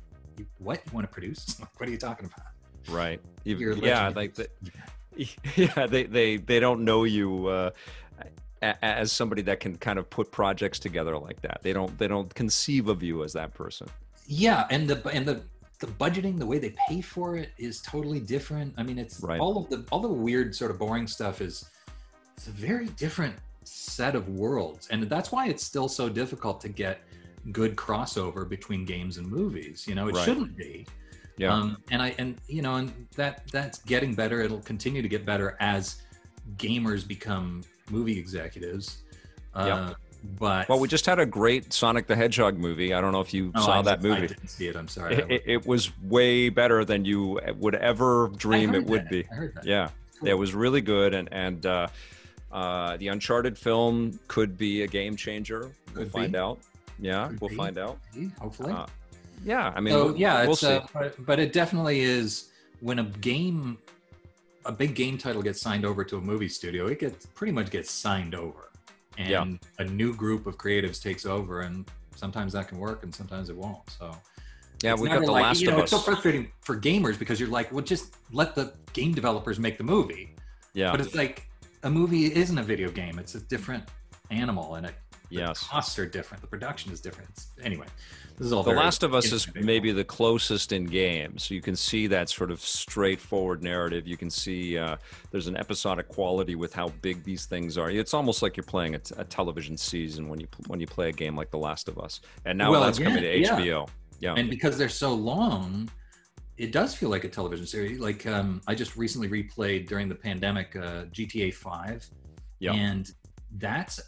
what you want to produce? [laughs] what are you talking about? Right. yeah, like the, [laughs] yeah, they they they don't know you uh, as somebody that can kind of put projects together like that. They don't they don't conceive of you as that person. Yeah, and the and the the budgeting, the way they pay for it is totally different. I mean, it's right. all of the all the weird sort of boring stuff is it's a very different set of worlds, and that's why it's still so difficult to get good crossover between games and movies. You know, it right. shouldn't be yeah. Um, and I and you know and that that's getting better. It'll continue to get better as gamers become movie executives. Uh, yep. But well, we just had a great Sonic the Hedgehog movie. I don't know if you oh, saw I that movie. I didn't see it. I'm sorry. It, it, it was way better than you would ever dream it would be. Yeah, cool. it was really good, and and uh, uh, the Uncharted film could be a game changer. Could we'll be. find out. Yeah, could we'll be. find out. Hopefully. Uh, yeah, I mean, so, we'll, yeah, we'll uh, but, but, it definitely is when a game, a big game title gets signed over to a movie studio, it gets pretty much gets signed over, and yeah. a new group of creatives takes over, and sometimes that can work, and sometimes it won't. So. Yeah, we got the like, last you know, of It's so frustrating for gamers because you're like, well, just let the game developers make the movie. Yeah. But it's like a movie isn't a video game; it's a different animal, and it Yes. The costs are different. The production is different. It's, anyway, this is all. The Last of Us is maybe the closest in game, so you can see that sort of straightforward narrative. You can see uh, there's an episodic quality with how big these things are. It's almost like you're playing a, t- a television season when you when you play a game like The Last of Us, and now Well, that's again, coming to. HBO. Yeah, and because they're so long it does feel like a television series like um, i just recently replayed during the pandemic uh, gta 5 Yeah. and that's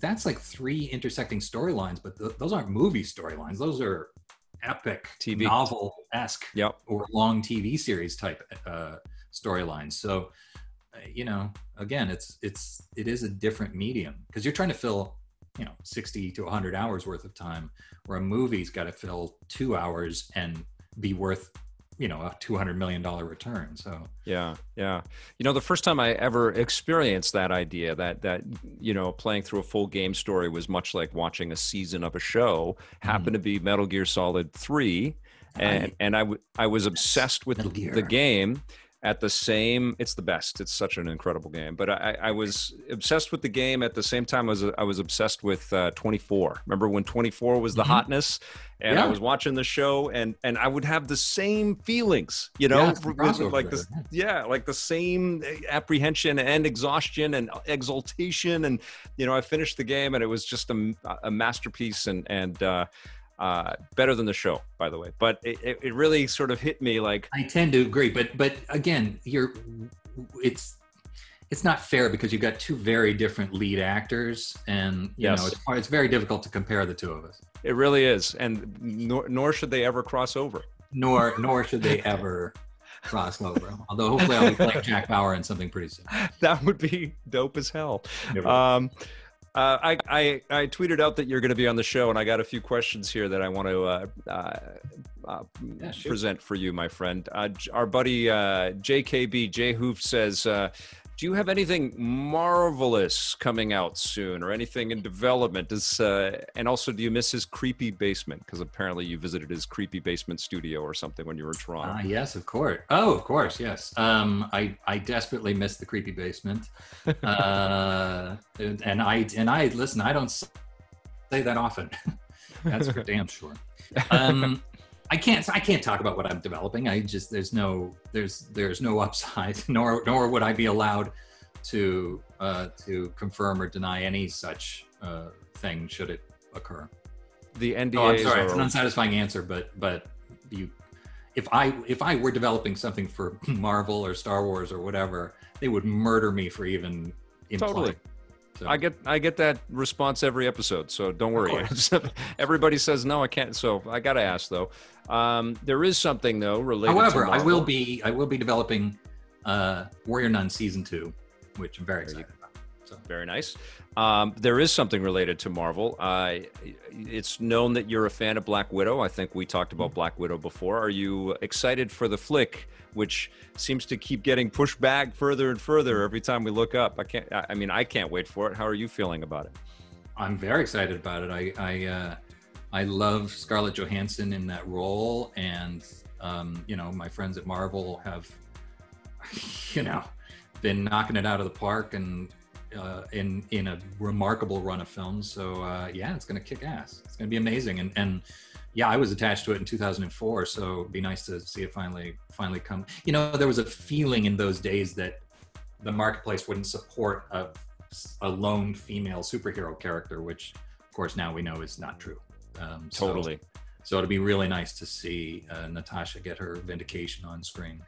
that's like three intersecting storylines but th- those aren't movie storylines those are epic TV. novel-esque Yep. or long tv series type uh, storylines so uh, you know again it's it's it is a different medium because you're trying to fill you know 60 to 100 hours worth of time where a movie's got to fill two hours and be worth you know a 200 million dollar return so Yeah, yeah. You know, the first time I ever experienced that idea that that you know playing through a full game story was much like watching a season of a show. Happened mm-hmm. to be Metal Gear Solid Three, and I, and I w- I was obsessed with the game. At the same, it's the best. It's such an incredible game. But I, I was obsessed with the game at the same time. I was I was obsessed with uh, 24. Remember when 24 was the Mhm. hotness, and I was watching the show, and and I would have the same feelings, you know, Yeah, with- like this yeah. yeah like the same apprehension and exhaustion and exultation and you know i finished the game and it was just a, a masterpiece and and uh uh better than the show by the way. But it, it really sort of hit me like i tend to agree but but again you're it's it's not fair because you've got two very different lead actors and you Yes. know it's, it's very difficult to compare the two of us. It really is and nor, nor should they ever cross over. Nor nor should they ever cross over although hopefully i'll be playing jack bauer in something pretty soon. [laughs] That would be dope as hell. Um, uh, I, I I tweeted out that you're going to be on the show, and I got a few questions here that I want to uh, uh, uh, Yeah, present for you, my friend. Uh, our buddy uh, JKB J Hoof says, uh, "Do you have anything marvelous coming out soon, or anything in development? Does uh, and also, do you miss his creepy basement? Because apparently, you visited his creepy basement studio or something when you were in Toronto. Ah, yes, of course. Oh, of course, yes. Um, I I desperately miss the creepy basement, [laughs] uh, and, and I and I listen. I don't say that often. [laughs] That's for damn sure. Um, I can't I can't talk about what I'm developing. I just there's no there's there's no [laughs] upside, nor nor would I be allowed to uh, to confirm or deny any such uh, thing should it occur. the NDAs Oh, I'm sorry, it's an unsatisfying answer, but but you, if I if I were developing something for [laughs] Marvel or Star Wars or whatever, they would murder me for even implying. Totally. So, I get I get that response every episode, so don't worry. [laughs] Everybody says no, I can't. So I got to ask though. Um, there is something though related. however, to I will be I will be developing uh, Warrior Nun season two, which I'm very excited about. So very nice. Um, there is something related to Marvel. Uh, it's known that you're a fan of Black Widow. I think we talked about Black Widow before. Are you excited for the flick, which seems to keep getting pushed back further and further every time we look up? I can't. I mean, I can't wait for it. How are you feeling about it? I'm very excited about it. I I, uh, I love Scarlett Johansson in that role, and um, you know my friends at Marvel have, [laughs] you know, been knocking it out of the park and uh, in in a remarkable run of films. So uh, yeah, it's gonna kick ass. It's gonna be amazing, and and yeah, I was attached to it in 2004, so it'd be nice to see it finally finally come. You know, there was a feeling in those days that the marketplace wouldn't support a a lone female superhero character, which of course now we know is not true. Um, so- Totally. So, it'll be really nice to see uh, Natasha get her vindication on screen.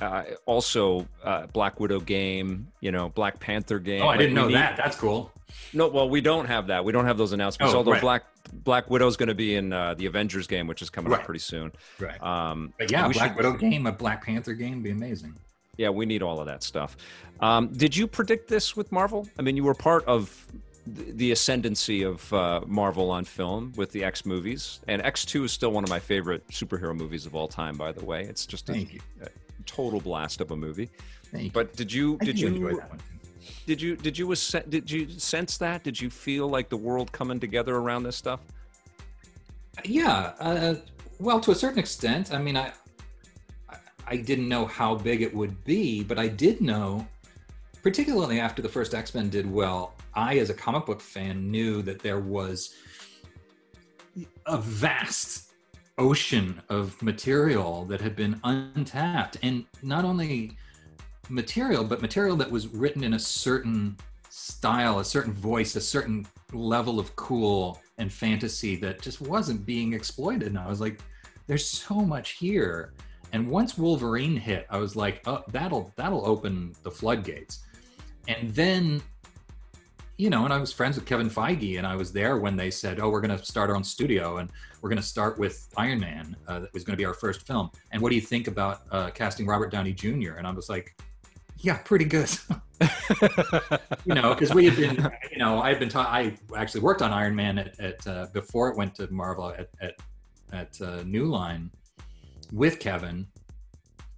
Uh, also, uh, Black Widow game. You know, Black Panther game. Oh, I didn't know need- that. That's cool. No, well, we don't have that. We don't have those announcements. Oh, although right. Black Black Widow's going to be in uh, the Avengers game, which is coming up pretty soon. Right. Um, But yeah, Black should- Widow game, a Black Panther game, would be amazing. yeah, we need all of that stuff. Um, did you predict this with Marvel? I mean, you were part of the ascendancy of uh, Marvel on film with the X movies, and X Two is still one of my favorite superhero movies of all time. By the way, it's just a, Thank you. a total blast of a movie. Thank you. But did you I did you enjoy that one? did you did you ass- did you sense that? Did you feel like the world coming together around this stuff? Yeah. Uh, well, to a certain extent. I mean, I, I I didn't know how big it would be, but I did know, particularly after the first X Men did well, I, as a comic book fan, knew that there was a vast ocean of material that had been untapped. And not only material, but material that was written in a certain style, a certain voice, a certain level of cool and fantasy that just wasn't being exploited. And I was like, there's so much here. And once Wolverine hit, I was like, oh, that'll that'll open the floodgates. And then, you know, and I was friends with Kevin Feige, and I was there when they said, "Oh, we're going to start our own studio, and we're going to start with Iron Man. Uh, that was going to be our first film. And what do you think about uh, casting Robert Downey Jr.?" And I was like, "Yeah, pretty good." [laughs] you know, because we had been, you know, I had been taught. I actually worked on Iron Man at, at uh, before it went to Marvel at at, at uh, New Line with Kevin,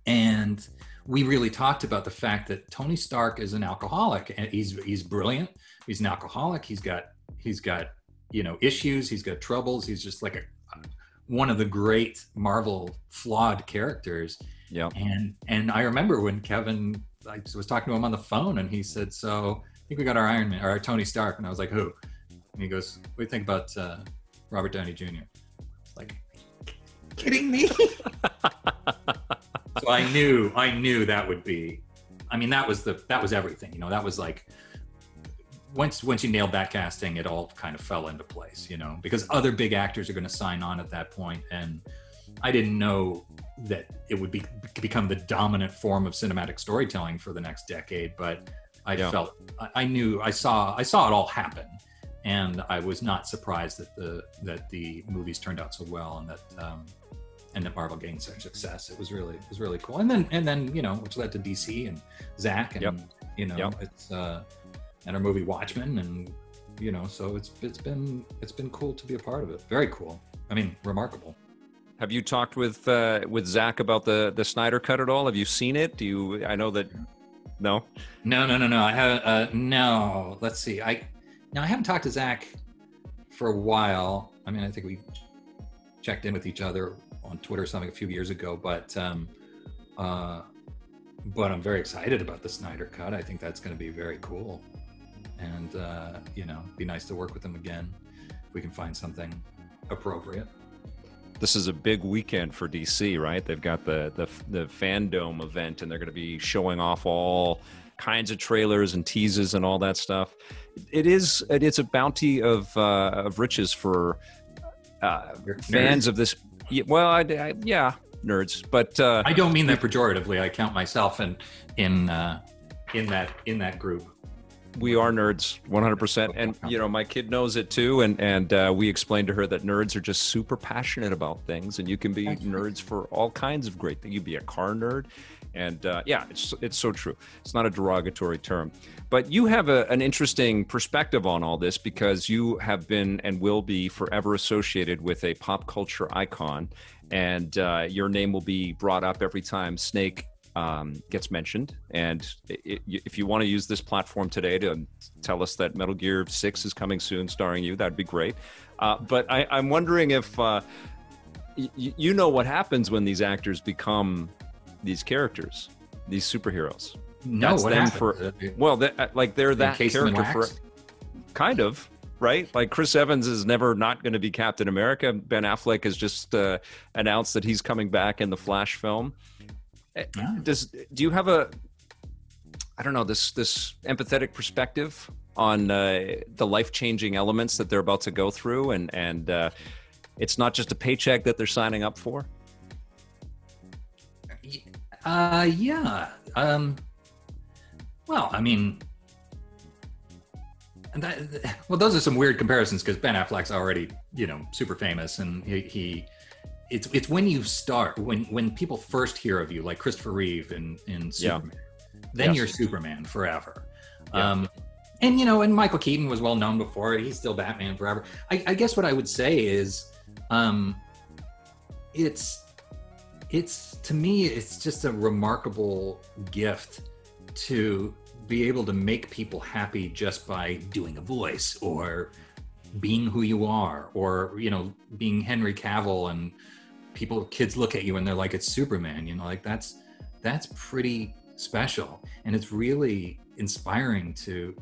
and we really talked about the fact that Tony Stark is an alcoholic, and he's he's brilliant. He's an alcoholic. He's got he's got you know issues. He's got troubles. He's just like a one of the great Marvel flawed characters. Yeah. And and I remember when Kevin I was talking to him on the phone and he said, "So I think we got our Iron Man or our Tony Stark," and I was like, "Who?" And he goes, "What do you think about uh, Robert Downey Jr.?" Like, kidding me? [laughs] so I knew, I knew that would be. I mean, that was the that was everything. You know, that was like once once you nailed that casting, it all kind of fell into place. You know, because other big actors are going to sign on at that point, and I didn't know that it would be become the dominant form of cinematic storytelling for the next decade. But I yeah. felt I, I knew I saw I saw it all happen, and I was not surprised that the that the movies turned out so well and that um, and that Marvel gained such success. It was really it was really cool. And then and then you know which led to DC and Zack and yep. you know yep. it's uh, and our movie Watchmen and you know so it's it's been it's been cool to be a part of it. Very cool. I mean remarkable. Have you talked with uh, with Zack about the the Snyder cut at all? Have you seen it? Do you? I know that. No. No, no, no, no. I have uh, no. Let's see. I now I haven't talked to Zack for a while. I mean, I think we checked in with each other on Twitter or something a few years ago, but um, uh, but I'm very excited about the Snyder cut. I think that's going to be very cool, and uh, you know, be nice to work with them again if we can find something appropriate this is a big weekend for DC, right? They've got the the the fandom event, and they're going to be showing off all kinds of trailers and teases and all that stuff. It is it's a bounty of uh, of riches for uh, fans of this. Well, I, I, yeah, nerds, but uh, I don't mean that pejoratively. I count myself in in uh, in that in that group we are nerds 100% and you know my kid knows it too. And and uh, we explained to her that nerds are just super passionate about things and you can be nerds for all kinds of great things. You'd be a car nerd. And uh, yeah it's it's so true. It's not a derogatory term. But you have a, an interesting perspective on all this because you have been and will be forever associated with a pop culture icon. And uh, your name will be brought up every time snake um, gets mentioned. And it, if you want to use this platform today to tell us that Metal Gear 6 is coming soon, starring you, that'd be great. Uh, but I, am wondering if uh, y- you know what happens when these actors become these characters, these superheroes. No, That's them happens? for well, they, uh, like they're that character for kind of right? Like Chris Evans is never not going to be Captain America. Ben Affleck has just uh, announced that he's coming back in the Flash film. Eh, does do you have a I don't know this this empathetic perspective on uh, the life changing elements that they're about to go through, and and uh, it's not just a paycheck that they're signing up for. Uh, yeah. Um, well, I mean, that, well, those are some weird comparisons because Ben Affleck's already, you know, super famous, and he, he it's it's when you start when when people first hear of you, like Christopher Reeve in in Superman, yeah. then yes. you're Superman forever. Yeah. Um, and you know, and Michael Keaton was well known before. He's still Batman forever. I, I guess what I would say is, um, it's it's to me, it's just a remarkable gift to be able to make people happy just by doing a voice or being who you are or you know being henry cavill and people kids look at you and they're like it's superman you know like that's that's pretty special and it's really inspiring to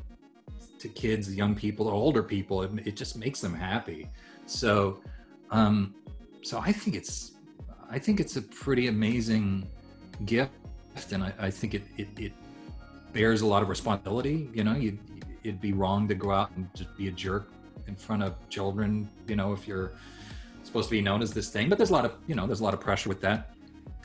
to kids, young people, older people. It, it just makes them happy. So, um, so I think it's, I think it's a pretty amazing gift, and I, I think it, it it bears a lot of responsibility. You know, you it'd be wrong to go out and just be a jerk in front of children. You know, if you're supposed to be known as this thing, but there's a lot of you know there's a lot of pressure with that.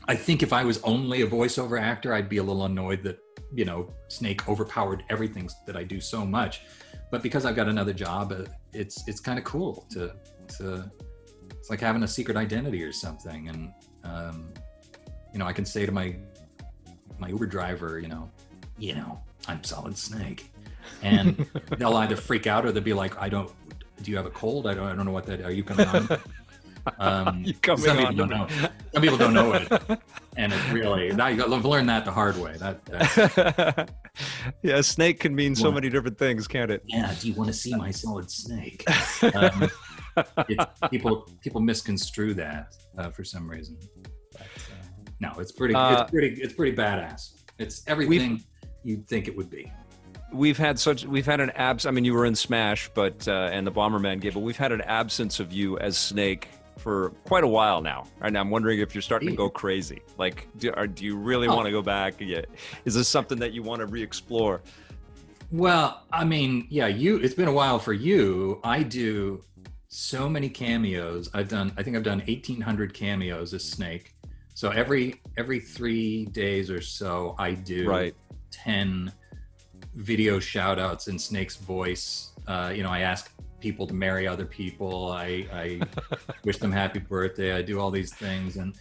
I think if I was only a voiceover actor, I'd be a little annoyed that you know Snake overpowered everything that I do so much. But because I've got another job, uh, it's it's kind of cool to to it's like having a secret identity or something, and um, you know I can say to my my Uber driver, you know, you know, I'm Solid Snake, and [laughs] they'll either freak out or they'll be like, I don't. Do you have a cold? I don't. I don't know what that. Are you coming on? [laughs] Um, [laughs] some people don't know. Some people don't know it, and it's really now you got to learn that the hard way. That, that [laughs] yeah, snake can mean so many different things, can't it? Yeah. Do you want to see my solid snake? [laughs] Um, it, people people misconstrue that uh, for some reason. But, uh, no, it's pretty. Uh, it's pretty. It's pretty badass. It's everything you'd think it would be. We've had such. We've had an abs. I mean, you were in Smash, but uh, and the Bomberman game, but we've had an absence of you as Snake for quite a while now. And I'm wondering if you're starting to go crazy. Like, do, are, do you really Oh. want to go back? Yeah. Is this something that you want to re-explore? Well, I mean, yeah, you. It's been a while for you. I do so many cameos. I've done. I think I've done 1,800 cameos as Snake. So every every three days or so, I do Right. 10 video shout outs in Snake's voice. Uh, you know, I ask people to marry other people. I, I [laughs] wish them happy birthday. I do all these things. And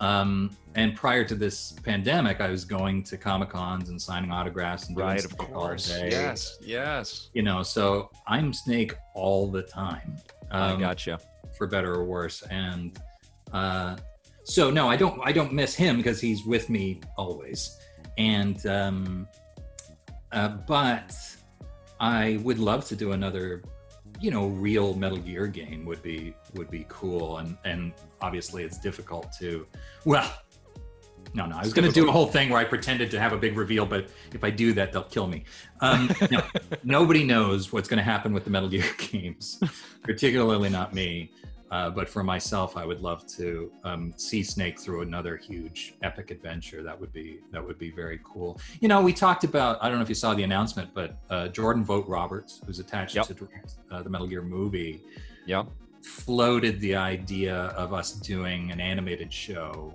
um, and prior to this pandemic, I was going to Comic Cons and signing autographs and doing Right. Of all course. day. Yes. Yes. You know, so I'm Snake all the time. I um, gotcha. for better or worse. And uh, so no, I don't. I don't miss him because he's with me always. And um, uh, but I would love to do another, you know, real Metal Gear game would be would be cool. And and obviously it's difficult to. Well, no, no. I was going to do a whole thing where I pretended to have a big reveal, but if I do that, they'll kill me. Um, no, [laughs] nobody knows what's going to happen with the Metal Gear [laughs] games, particularly not me. Uh, but for myself, I would love to um, see Snake through another huge epic adventure. That would be that would be very cool. You know, we talked about. I don't know if you saw the announcement, but uh, Jordan Vogt Roberts, who's attached Yep. to direct uh, the Metal Gear movie, Yeah. floated the idea of us doing an animated show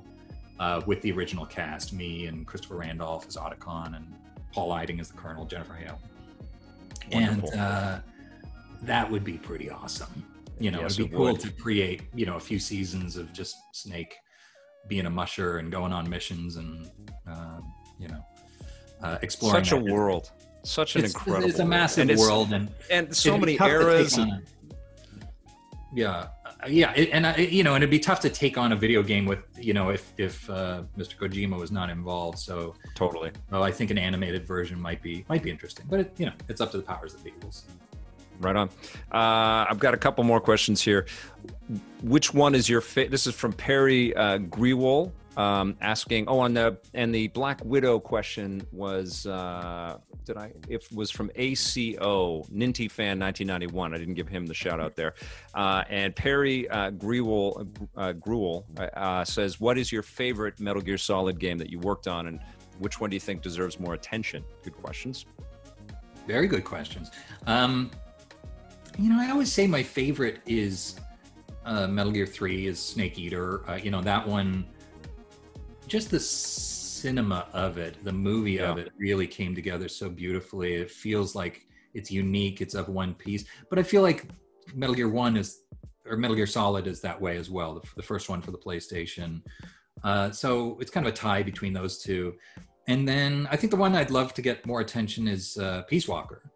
uh, with the original cast, me and Christopher Randolph as Otacon and Paul Eiding as the Colonel, Jennifer Hale. Wonderful. And uh, that would be pretty awesome. You know, Yes, it'd be it cool would. to create, you know, a few seasons of just Snake being a musher and going on missions and, uh, you know, uh, exploring. Such a that. world. Such an It's, incredible. it's a massive and world, and and so it'd many tough to take eras. and- yeah, uh, yeah, and I, you know, and it'd be tough to take on a video game with, you know, if if uh, Mr. Kojima was not involved. So, totally. well, I think an animated version might be might be interesting, but it, you know, it's up to the powers that be. We'll see. Right on. Uh, I've got a couple more questions here. Which one is your favorite? This is from Perry uh, Grewal um, asking. Oh, on the and the Black Widow question was uh, did I? If was from ACO Ninty Fan 1991. I didn't give him the shout out there. Uh, and Perry uh, Grewal uh, Grewal uh, says, "What is your favorite Metal Gear Solid game that you worked on, and which one do you think deserves more attention?" Good questions. Very good questions. Um, you know, I always say my favorite is uh, Metal Gear Three is Snake Eater. Uh, you know that one. Just the cinema of it, the movie of it, really came together so beautifully. It feels like it's unique. It's of one piece. But I feel like Metal Gear One is, or Metal Gear Solid is that way as well. The, the first one for the PlayStation. Uh, so it's kind of a tie between those two. And then I think the one I'd love to get more attention is uh, Peace Walker,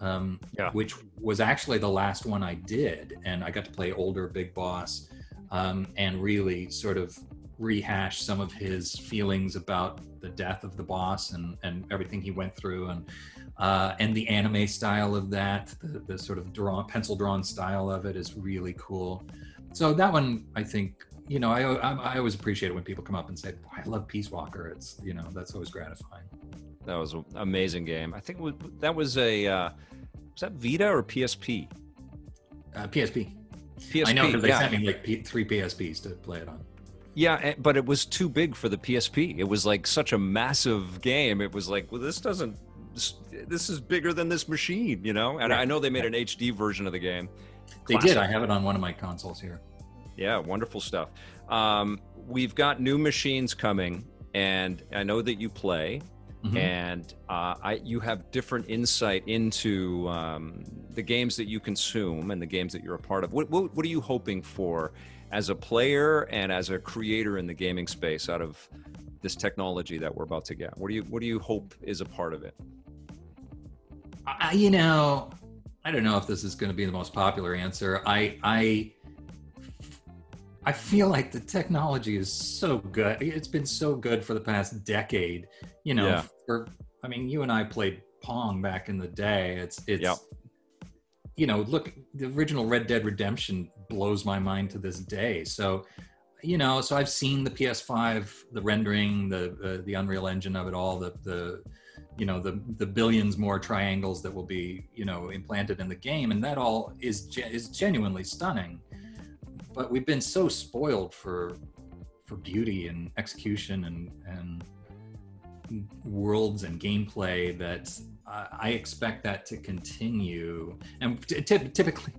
um, Yeah. which was actually the last one I did, and I got to play older Big Boss um, and really sort of rehash some of his feelings about the death of the boss and and everything he went through and uh, and the anime style of that, the, the sort of drawn pencil drawn style of it is really cool. So that one, I think, you know, I, I I always appreciate it when people come up and say, Boy, "I love Peace Walker." It's you know that's always gratifying. That was an amazing game. I think was- that was a uh, was that Vita or PSP? Uh, PSP. PSP. I know because they yeah. sent me like P- three PSPs to play it on. Yeah, eh, but it was too big for the PSP. It was like such a massive game. It was like, well, this doesn't. This, this is bigger than this machine, you know. And Right. I know they made an HD version of the game. They did. I have it on one of my consoles here. Yeah, wonderful stuff. Um, we've got new machines coming, and I know that you play, Mhm. and uh, I you have different insight into um, the games that you consume and the games that you're a part of. What, what what are you hoping for as a player and as a creator in the gaming space out of this technology that we're about to get? What do you what do you hope is a part of it? I, you know, I don't know if this is going to be the most popular answer. I, I, I feel like the technology is so good. It's been so good for the past decade. You know, Yeah. for I mean, you and I played Pong back in the day. It's it's. Yep. You know, look, the original Red Dead Redemption blows my mind to this day. So, you know, so I've seen the PS5, the rendering, the uh, the Unreal Engine of it all, the the you know the the billions more triangles that will be you know implanted in the game and that all is ge- is genuinely stunning but we've been so spoiled for for beauty and execution and and worlds and gameplay that I I expect that to continue. And t- typ- typically,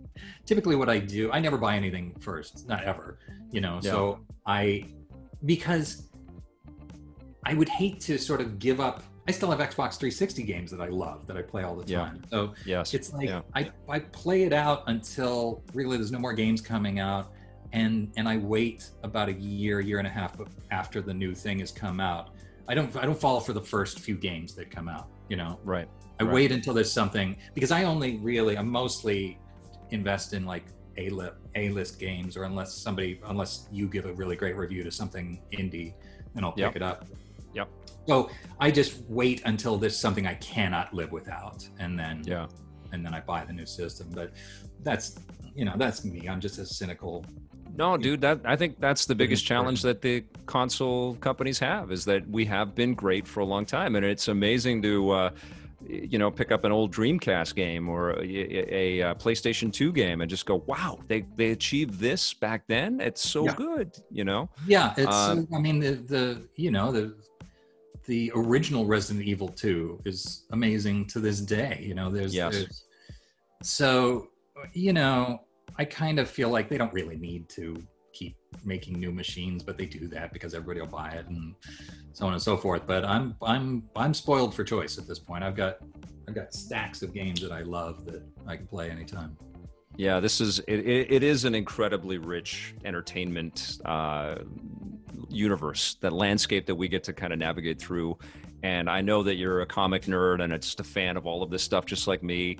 typically, what I do, I never buy anything first, not ever. You know, so I because I would hate to sort of give up. I still have Xbox 360 games that I love that I play all the Yeah. time. So Yes, it's like yeah. I, I play it out until really there's no more games coming out and and I wait about a year, year and a half after the new thing has come out. I don't I don't follow for the first few games that come out, you know. right. I Right. wait until there's something because I only really I'm mostly invest in like a list a list games or unless somebody unless you give a really great review to something indie, then I'll pick Yep. it up. Yep. So I just wait until there's something I cannot live without, and then Yeah. and then I buy the new system. But that's you know that's me. I'm just a cynical. No, dude, that I think that's the biggest challenge that the console companies have is that we have been great for a long time, and it's amazing to, uh, you know, pick up an old Dreamcast game or a, a, a PlayStation Two game and just go, "Wow, they they achieved this back then. It's so Yeah. good," you know. Yeah, it's. Um, I mean the the you know the the original Resident Evil 2 is amazing to this day. You know, there's, Yes. there's so you know I kind of feel like they don't really need to keep making new machines, but they do that because everybody will buy it and so on and so forth. But I'm I'm I'm spoiled for choice at this point. I've got I've got stacks of games that I love that I can play anytime. Yeah, this is it, it, is an incredibly rich entertainment uh, universe, that landscape that we get to kind of navigate through. And I know that you're a comic nerd and just a fan of all of this stuff, just like me.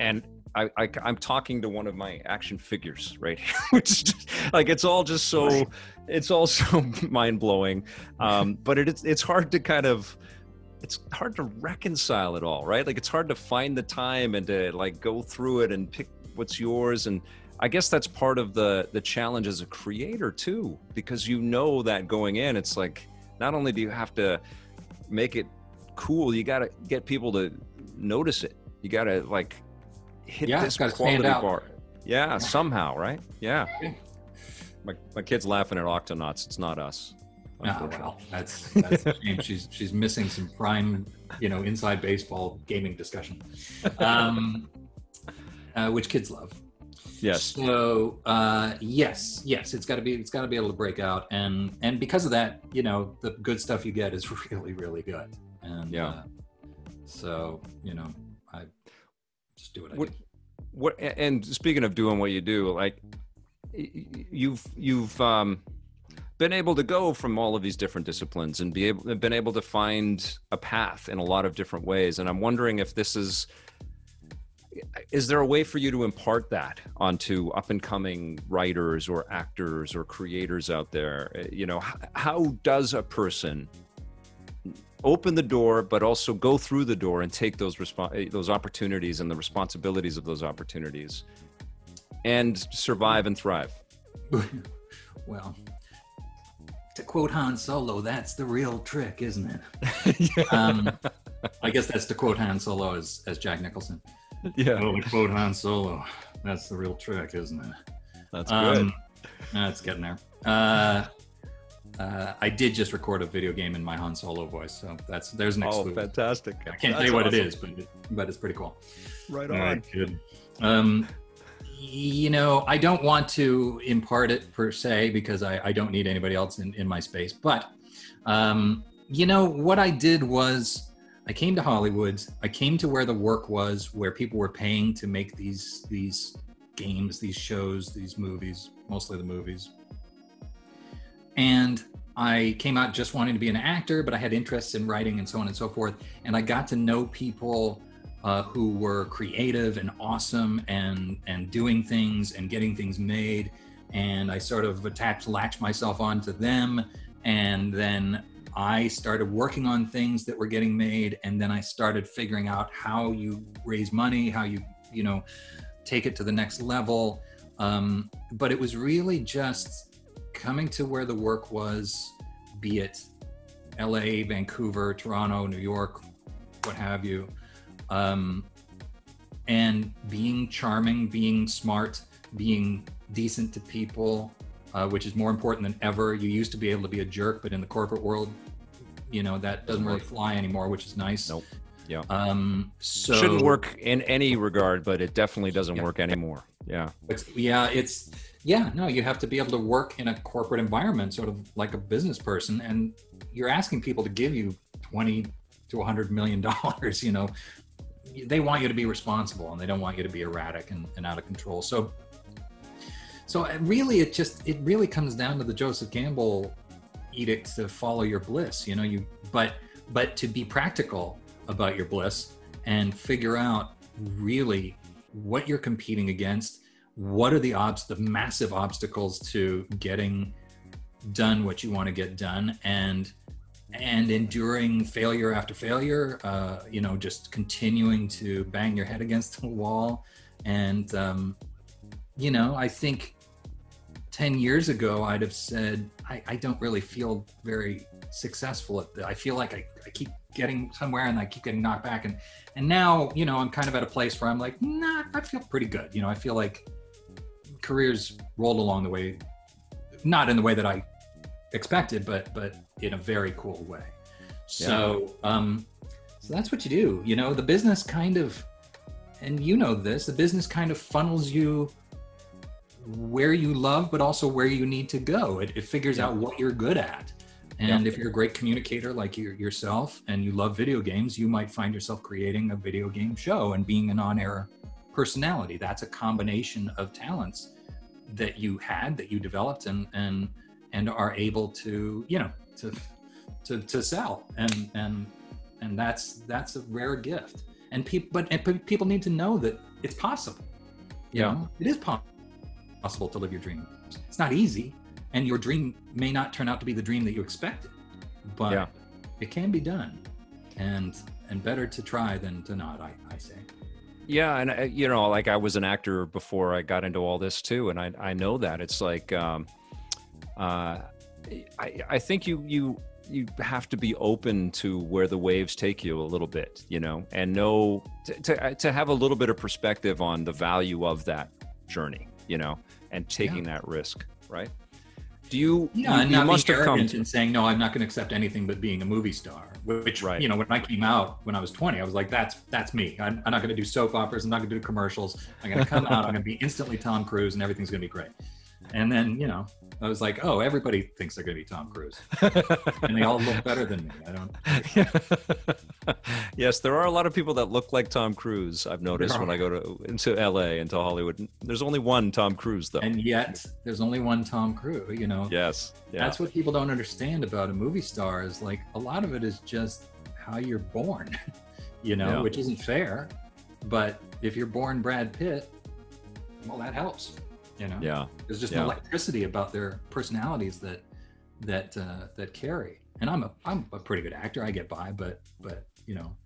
And I, I, I'm talking to one of my action figures right here, [laughs] which is just, like it's all just so it's all [laughs] so mind blowing. Um, but it, it's it's hard to kind of it's hard to reconcile it all, right? Like it's hard to find the time and to like go through it and pick what's yours and I guess that's part of the the challenge as a creator too because you know that going in it's like not only do you have to make it cool, you got to get people to notice it. You got to like hit Yeah, this it's gotta stand quality out. bar. Yeah, Yeah. somehow, right? Yeah. Yeah. My my kid's laughing at Octonauts. It's not us. Unfortunately. well, that's that's a shame. She's she's missing some prime, you know, inside baseball gaming discussion, um, uh, which kids love. Yes. So uh, yes, yes, it's got to be it's got to be able to break out, and and because of that, you know, the good stuff you get is [laughs] really really good. And Yeah. uh, so you know, I just do what I What- do. what and speaking of doing what you do like you've you've um been able to go from all of these different disciplines and be able been able to find a path in a lot of different ways and i'm wondering if this is is there a way for you to impart that onto up and coming writers or actors or creators out there Uh, you know how does a person open the door but also go through the door and take those respo- those opportunities and the responsibilities of those opportunities and survive and thrive [laughs] well, to quote Han Solo, that's the real trick, isn't it? [laughs] um, I guess that's to quote Han Solo as, as Jack Nicholson. yeah. Well, to quote Han Solo, that's the real trick, isn't it? That's good. Um, that's getting there. Uh, uh, I did just record a video game in my Han Solo voice, so that's there's an oh, exclusive. Oh, fantastic! I can't that's tell you what awesome. it is, but but it's pretty cool. Right on. Right, good. Um, you know, I don't want to impart it per se because I, I don't need anybody else in, in my space. But, um, you know, what I did was I came to Hollywood. I came to where the work was, where people were paying to make these these games, these shows, these movies, mostly the movies. And I came out just wanting to be an actor, but I had interests in writing and so on and so forth. And I got to know people uh, who were creative and awesome and and doing things and getting things made. And i sort of attached latched myself onto them. And then i started working on things that were getting made. And then i started figuring out how you raise money how you you know take it to the next level. Um, but it was really just coming to where the work was be it la vancouver toronto new york what have you um, and being charming, being smart, being decent to people, uh, which is more important than ever. You used to be able to be a jerk, but in the corporate world, you know that doesn't really fly anymore, which is nice. Nope. Yeah. Um, so shouldn't work in any regard, but it definitely doesn't yeah. work anymore. Yeah. It's, yeah, it's yeah. No, you have to be able to work in a corporate environment, sort of like a business person, and you're asking people to give you twenty to hundred million [laughs] dollars. You know, they want you to be responsible and they don't want you to be erratic and, and out of control. So, so really, it just it really comes down to the Joseph Campbell edict to follow your bliss. You know, you but but to be practical about your bliss and figure out really what you're competing against. What are the obs the massive obstacles to getting done what you want to get done and and enduring failure after failure, uh, you know, just continuing to bang your head against the wall. And, um, you know, I think 10 years ago, I'd have said, I, I don't really feel very successful at. I feel like I, I keep getting somewhere and I keep getting knocked back. And, and now, you know, I'm kind of at a place where I'm like, nah, I feel pretty good. You know, I feel like careers rolled along the way, not in the way that I expected, but but in a very cool way. So yeah. um, so that's what you do. You know, the business kind of, and you know this, the business kind of funnels you where you love, but also where you need to go. It, it figures yeah. out what you're good at. And yeah. if you're a great communicator like you, yourself and you love video games, you might find yourself creating a video game show and being an on air personality. That's a combination of talents that you had, that you developed, and, and and are able to you know to to, to sell and and and that's that's a rare gift and people but and people need to know that it's possible you yeah. know it is possible to live your dream it's not easy and your dream may not turn out to be the dream that you expected but yeah. it can be done and and better to try than to not i, I say yeah and uh, you know like i was an actor before i got into all this too and i, I know that it's like um, uh, I, I think you you you have to be open to where the waves take you a little bit, you know, and know to, to, to have a little bit of perspective on the value of that journey, you know, and taking yeah. that risk, right? Do you? Yeah, you, and you not must have come and saying no, I'm not going to accept anything but being a movie star. Which, right. you know, when I came out when I was 20, I was like, that's that's me. I'm, I'm not going to do soap operas. I'm not going to do commercials. I'm going to come out. I'm going to be instantly Tom Cruise, and everything's going to be great. And then, you know, I was like, oh, everybody thinks they're going to be Tom Cruise, and they all look better than me. I don't. [laughs] yes, there are a lot of people that look like Tom Cruise. I've noticed when I go to into L.A. into Hollywood. There's only one Tom Cruise, though. And yet, there's only one Tom Cruise. You know. Yes. Yeah. That's what people don't understand about a movie star. Is like a lot of it is just how you're born. [laughs] you know, yeah. which isn't fair. But if you're born Brad Pitt, well, that helps you know? Yeah. There's just yeah. an electricity about their personalities that that uh, that carry. And i'm a i'm a pretty good actor. I get by but but you know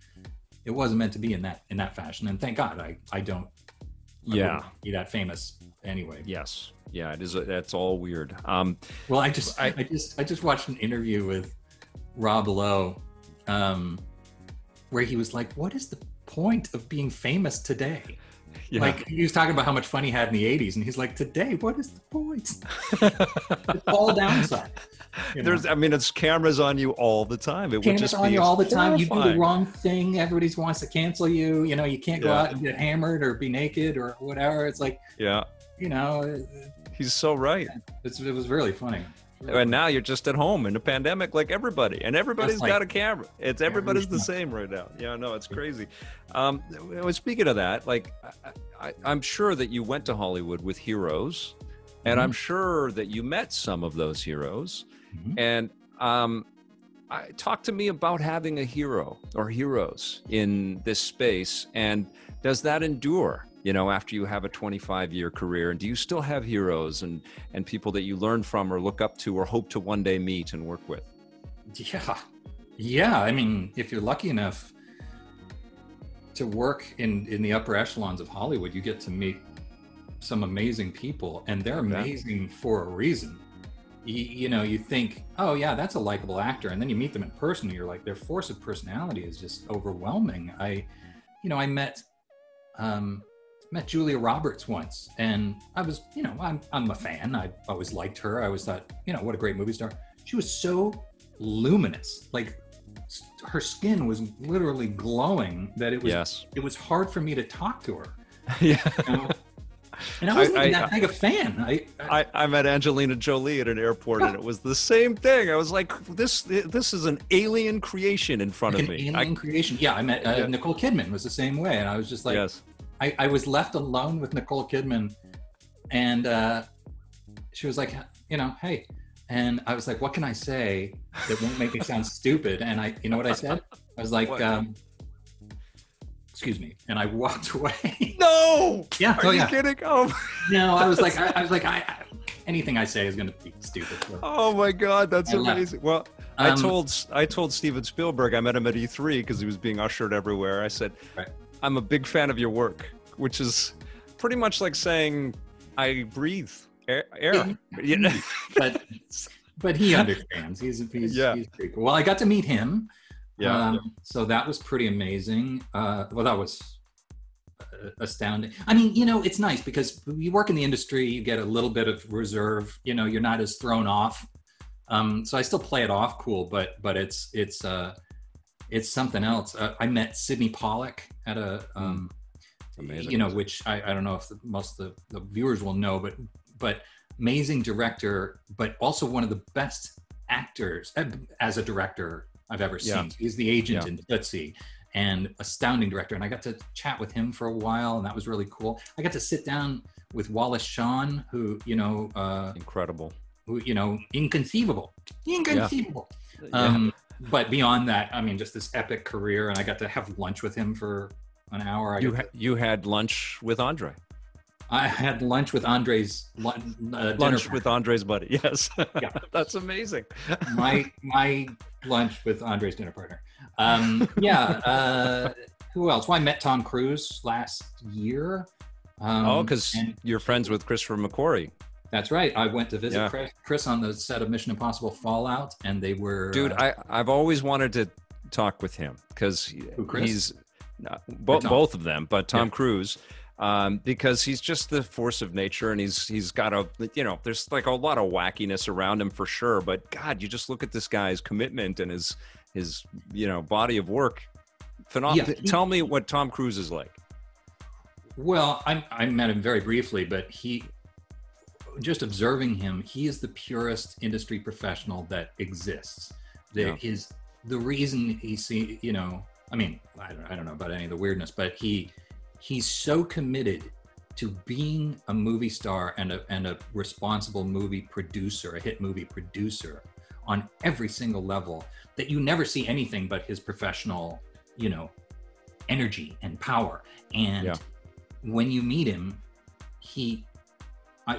it wasn't meant to be in that in that fashion. And thank god i i don't I yeah. be that famous anyway. Yes. Yeah it is that's all weird. Um well i just I, I just i just watched an interview with rob lowe um where he was like what is the point of being famous today? Yeah. Like he was talking about how much fun he had in the 80s, and he's like, today, what is the point? [laughs] it's all downside. You know? There's, I mean, it's cameras on you all the time. It cameras would just on be you all the time. You do the wrong thing. Everybody wants to cancel you. You know, you can't go yeah. out and get hammered or be naked or whatever. It's like, yeah, you know, he's so right. It's, it was really funny. And now you're just at home in a pandemic like everybody, and everybody's like, got a camera. It's everybody's the same right now. Yeah, no, it's crazy. Um, speaking of that, like I, am sure that you went to Hollywood with heroes, and mm-hmm. I'm sure that you met some of those heroes. Mm-hmm. And um, I, talk to me about having a hero or heroes in this space, and does that endure? You know after you have a 25 year career and do you still have heroes and and people that you learn from or look up to or hope to one day meet and work with? Yeah. Yeah i mean if you're lucky enough to work in in the upper echelons of hollywood you get to meet some amazing people and they're amazing yeah. for a reason. You, you, know you think oh yeah that's a likable actor and then you meet them in person and you're like their force of personality is just overwhelming. I you know i met um met Julia Roberts once, and I was, you know, I'm I'm a fan. I always liked her. I always thought, you know, what a great movie star. She was so luminous, like her skin was literally glowing that it was yes. it was hard for me to talk to her. [laughs] yeah. You know? And I wasn't I, even that big a fan. I, I, I met Angelina Jolie at an airport, and it was the same thing. I was like, "This this is an alien creation in front like of me." Alien creation. Yeah, I met uh, yeah. Nicole Kidman was the same way, and I was just like, yes. I, I was left alone with Nicole Kidman, and uh, she was like, you know, hey, and I was like, what can I say that won't make me sound stupid? And I, you know what I said? I was like, um, excuse me, and I walked [laughs] away. No. Yeah. Are oh, you yeah. kidding? Oh. No, I was like, [laughs] I, I was like, I, I, anything I say is going to be stupid. So oh my god, that's amazing. Well. Um, I told I told Steven Spielberg I met him at E3 because he was being ushered everywhere. I said, right. I'm a big fan of your work, which is pretty much like saying I breathe air. air. [laughs] but but he understands. He's he's, yeah. he's pretty cool. Well, I got to meet him. Yeah. Um, so that was pretty amazing. Uh, well, that was uh, astounding. I mean, you know, it's nice because you work in the industry, you get a little bit of reserve. You know, you're not as thrown off. Um, so I still play it off cool, but but it's it's uh, it's something else. Uh, I met Sydney Pollack at a, hmm. um, amazing. you know, which I, I don't know if the, most of the, the, viewers will know, but but amazing director, but also one of the best actors uh, as a director I've ever seen. Yeah. He's the agent yeah. in Tootsie and astounding director. And I got to chat with him for a while, and that was really cool. I got to sit down with Wallace Shawn, who you know, uh, incredible, who you know, inconceivable, inconceivable. Yeah. Um, but beyond that, I mean, just this epic career, and I got to have lunch with him for an hour. I you ha- you had lunch with Andre. I had lunch with Andre's uh, lunch with Andre's buddy. [laughs] Yes, yeah, [laughs] that's amazing. my my lunch with Andre's dinner partner. Um, yeah. Uh, who else? Well, I met Tom Cruise last year. Um, oh, because you're friends with Christopher McQuarrie. That's right. I went to visit yeah. Chris, Chris, on the set of Mission Impossible Fallout, and they were. Dude, uh, I I've always wanted to talk with him because he's uh, bo- both of them, but Tom yeah. Cruise. Um, because he's just the force of nature and he's he's got a you know there's like a lot of wackiness around him for sure but god you just look at this guy's commitment and his his you know body of work phenomenal yeah, tell me what tom cruise is like well I, I met him very briefly but he just observing him, he is the purest industry professional that exists. The, yeah. His the reason he see, you know, I mean, I don't, I don't know about any of the weirdness, but he he's so committed to being a movie star and a and a responsible movie producer, a hit movie producer on every single level that you never see anything but his professional, you know, energy and power. And yeah. when you meet him, he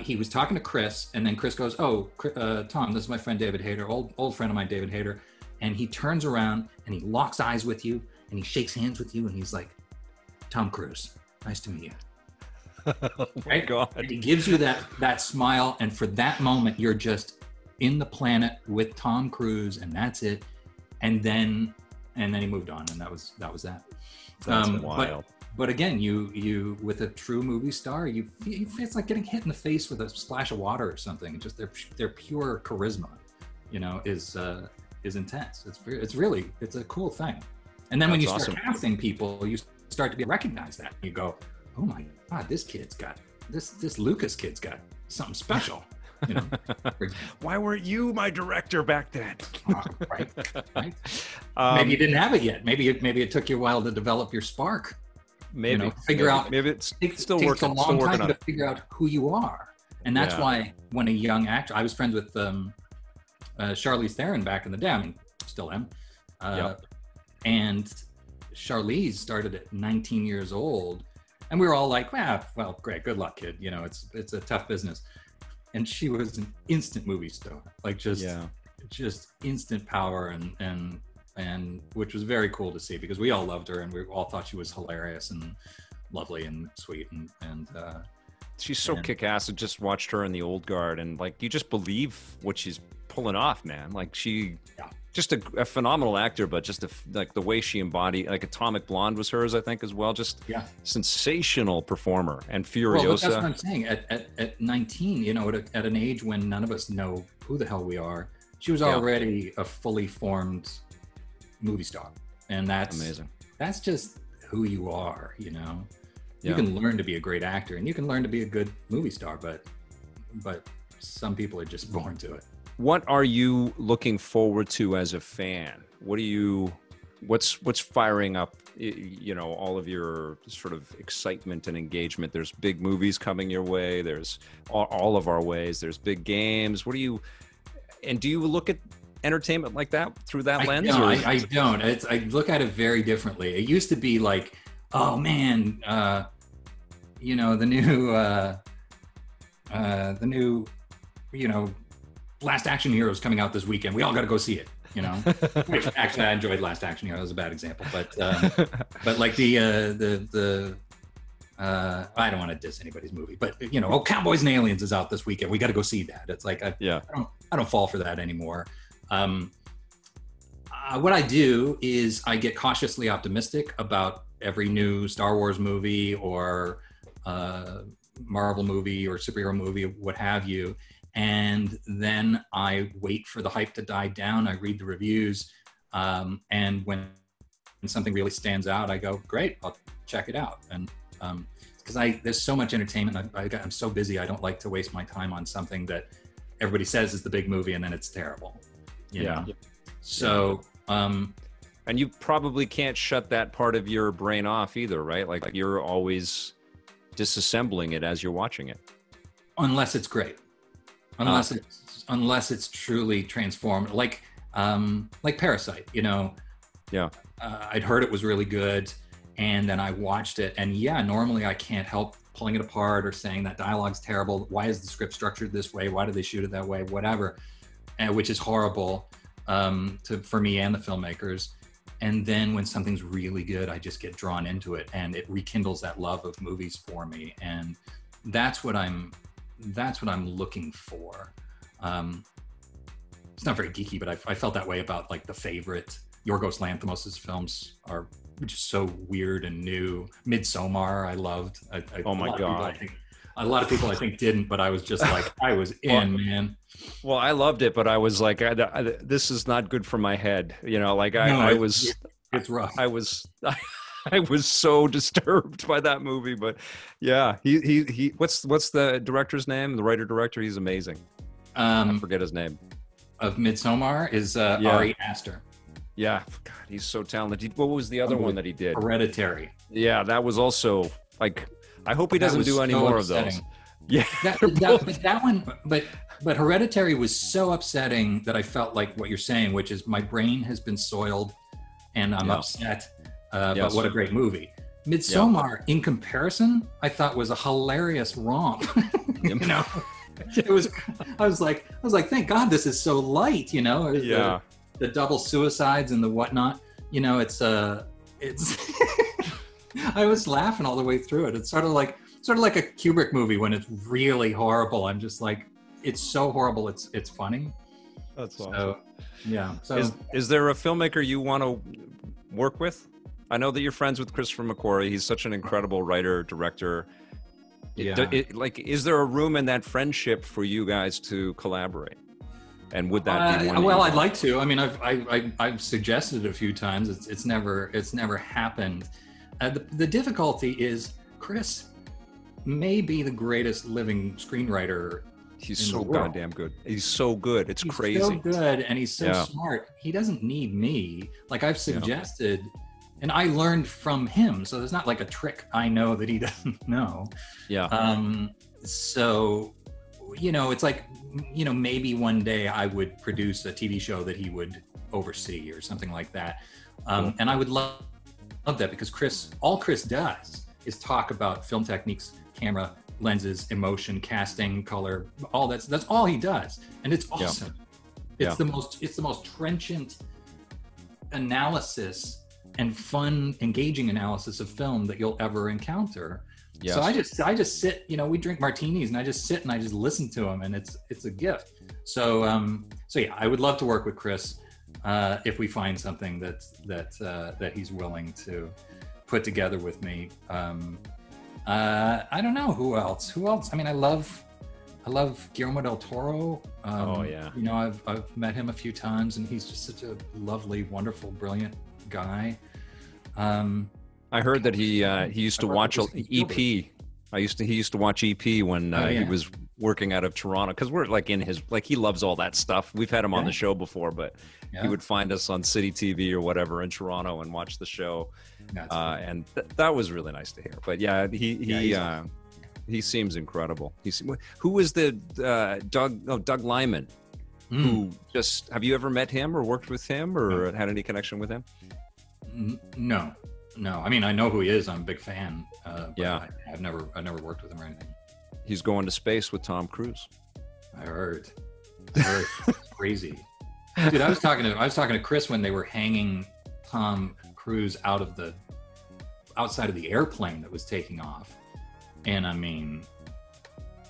he was talking to Chris, and then Chris goes, "Oh, uh, Tom, this is my friend David Hayter, old old friend of mine, David Hayter." And he turns around and he locks eyes with you, and he shakes hands with you, and he's like, "Tom Cruise, nice to meet you." [laughs] oh right? God! And he gives you that that smile, and for that moment, you're just in the planet with Tom Cruise, and that's it. And then and then he moved on, and that was that was that. That's Um, wild. But again, you you with a true movie star, you it's like getting hit in the face with a splash of water or something. Just their their pure charisma, you know, is uh, is intense. It's it's really it's a cool thing. And then when you That's start awesome. casting people, you start to be recognize that. You go, oh my god, this kid's got this this Lucas kid's got something special. You know. [laughs] Why weren't you my director back then? Uh, right, right. Um, [laughs] maybe you didn't have it yet. Maybe it, maybe it took you a while to develop your spark. Maybe know, figure maybe- out- Maybe it's It still takes working. a long Still working time on to figure out who you are, and that's Yeah. why when a young actor, I was friends with um, uh, Charlize Theron back in the day. I mean, still am. Uh, Yep. And Charlize started at 19 years old, and we were all like, "Well, well, great, good luck, kid. You know, it's it's a tough business." And she was an instant movie star, like just Yeah. just instant power and and and which was very cool to see because we all loved her and we all thought she was hilarious and lovely and sweet and and uh, She's so Man. kick ass. I just watched her in the old guard, and like you just believe what she's pulling off, man. Like she, Yeah. just a, a phenomenal actor, but just a, like the way she embodied, like Atomic Blonde was hers, I think, as well. Just yeah. sensational performer and Well, that's what I'm saying. At, at, at 19, you know, at, a, at an age when none of us know who the hell we are, she was Yeah. already a fully formed movie star, and that's Amazing. That's just who you are, you know. You can learn to be a great actor, and you can learn to be a good movie star, but but some people are just born to it. What are you looking forward to as a fan? What do you, what's what's firing up? You know, all of your sort of excitement and engagement. There's big movies coming your way. There's all, all of our ways. There's big games. What do you, and do you look at entertainment like that through that I, lens? no, I, I don't. It's, I look at it very differently. It used to be like, oh man, uh, you know, the new, [laughs] uh, uh, the new, you know, Last Action Hero is coming out this weekend. We all got to go see it. You know, [laughs] which actually I enjoyed Last Action Hero. That was a bad example, but um, [laughs] but like the uh, the the. Uh, I don't want to diss anybody's movie, but you know, oh, Cowboys and Aliens is out this weekend. We got to go see that. It's like I, yeah. I don't I don't fall for that anymore. Um, uh, what I do is I get cautiously optimistic about every new Star Wars movie or uh, Marvel movie or superhero movie, what have you, and then I wait for the hype to die down. I read the reviews, um, and when something really stands out, I go, "Great, I'll check it out." And because I there's so much entertainment, I, I, I'm so busy. I don't like to waste my time on something that everybody says is the big movie and then it's terrible. You Yeah. know? So um, And you probably can't shut that part of your brain off either, right? Like you're always disassembling it as you're watching it. unless it's great, unless it's unless it's truly transformed, like um, like Parasite. You know. Yeah. Uh, I'd heard it was really good, and then I watched it, and yeah, normally I can't help pulling it apart or saying that dialogue's terrible. Why is the script structured this way? Why did they shoot it that way? Whatever, and which is horrible um, to for me and the filmmakers. And then when something's really good, I just get drawn into it, and it rekindles that love of movies for me, and that's what I'm that's what I'm looking for. Um, it's not very geeky, but I, I felt that way about like the favorite Yorgos Lanthimos' films are just so weird and new. Midsommar, I loved. I, I, Oh my a lot people, God. I think, a lot of people I think didn't, but I was just like I was [laughs] in, man. Well, I loved it, but I was like, I, I, this is not good for my head. You know, like I, No, I was, It's rough. I was, [laughs] I was so disturbed by that movie. But yeah, he, he, he. What's what's the director's name? The writer director. He's amazing. I Um, forget his name. of Midsommar is uh, Yeah. Ari Aster. Yeah, God, he's so talented. What was the other one that he did? Hereditary. Yeah, that was also like. I hope he doesn't do any so more of those. Yeah, That, [laughs] that, but that one, but but Hereditary was so upsetting that I felt like what you're saying, which is my brain has been soiled, and I'm Yeah. upset. Uh, Yes. But what a great movie! Midsommar, in comparison, I thought was a hilarious romp. [laughs] you know, it was. I was like, I was like, thank God this is so light. You know, The- yeah. the double suicides and the whatnot. You know, it's uh it's [laughs] I was laughing all the way through it. It's sort of like sort of like a Kubrick movie when it's really horrible. I'm just like, it's so horrible. It's it's funny. That's awesome. So, yeah. So is is there a filmmaker you want to work with? I know that you're friends with Christopher McQuarrie. He's such an incredible writer, director. yeah. It- it- like, is there a room in that friendship for you guys to collaborate? And would that be Uh, one? that well, I'd like to. I mean, I've I, I, I've suggested it a few times. It's it's never it's never happened. Uh, the, the difficulty is Chris may be the greatest living screenwriter. He's so goddamn good. He's so good. It's He's crazy. so good and he's so Yeah. smart. He doesn't need me. Like I've suggested, and I learned from him. So there's not like a trick I know that he [laughs] doesn't know. Yeah. Um, so, you know, it's like, you know, maybe one day I would produce a TV show that he would oversee or something like that. Um, Cool. And I would love, love that because Chris, all Chris does is talk about film techniques, camera, lenses, emotion, casting, color, all that's that's all he does, and it's Yeah. awesome. It's Yeah. the most it's the most trenchant analysis and fun, engaging analysis of film that you'll ever encounter. Yes. So I just I just sit, you know, we drink martinis and I just sit and I just listen to him and it's it's a gift. So um so yeah, I would love to work with Chris uh if we find something that that uh that he's willing to put together with me. Um uh I don't know who else. Who else? I mean, I love I love Guillermo del Toro. Um, Oh, yeah. You know, I've I've met him a few times and he's just such a lovely, wonderful, brilliant guy. Um I heard that he uh, he used to watch EP. I used to he used to watch EP when uh, Oh, he was working out of Toronto because we're like in his like he loves all that stuff. We've had him on the show before, but yeah. he would find us on City TV or whatever in Toronto and watch the show. Uh, and th- that was really nice to hear. But yeah, he he he's uh, he seems incredible. He's who was the uh, Doug oh Doug Liman Mm. who just have you ever met him or worked with him or had any connection with him? No, no. I mean, I know who he is. I'm a big fan. Uh, Yeah. I, I've never, I've never worked with him or anything. He's going to space with Tom Cruise. I heard. I heard. [laughs] crazy, dude. I was talking to, I was talking to Chris when they were hanging Tom Cruise out of the, outside of the airplane that was taking off, and I mean,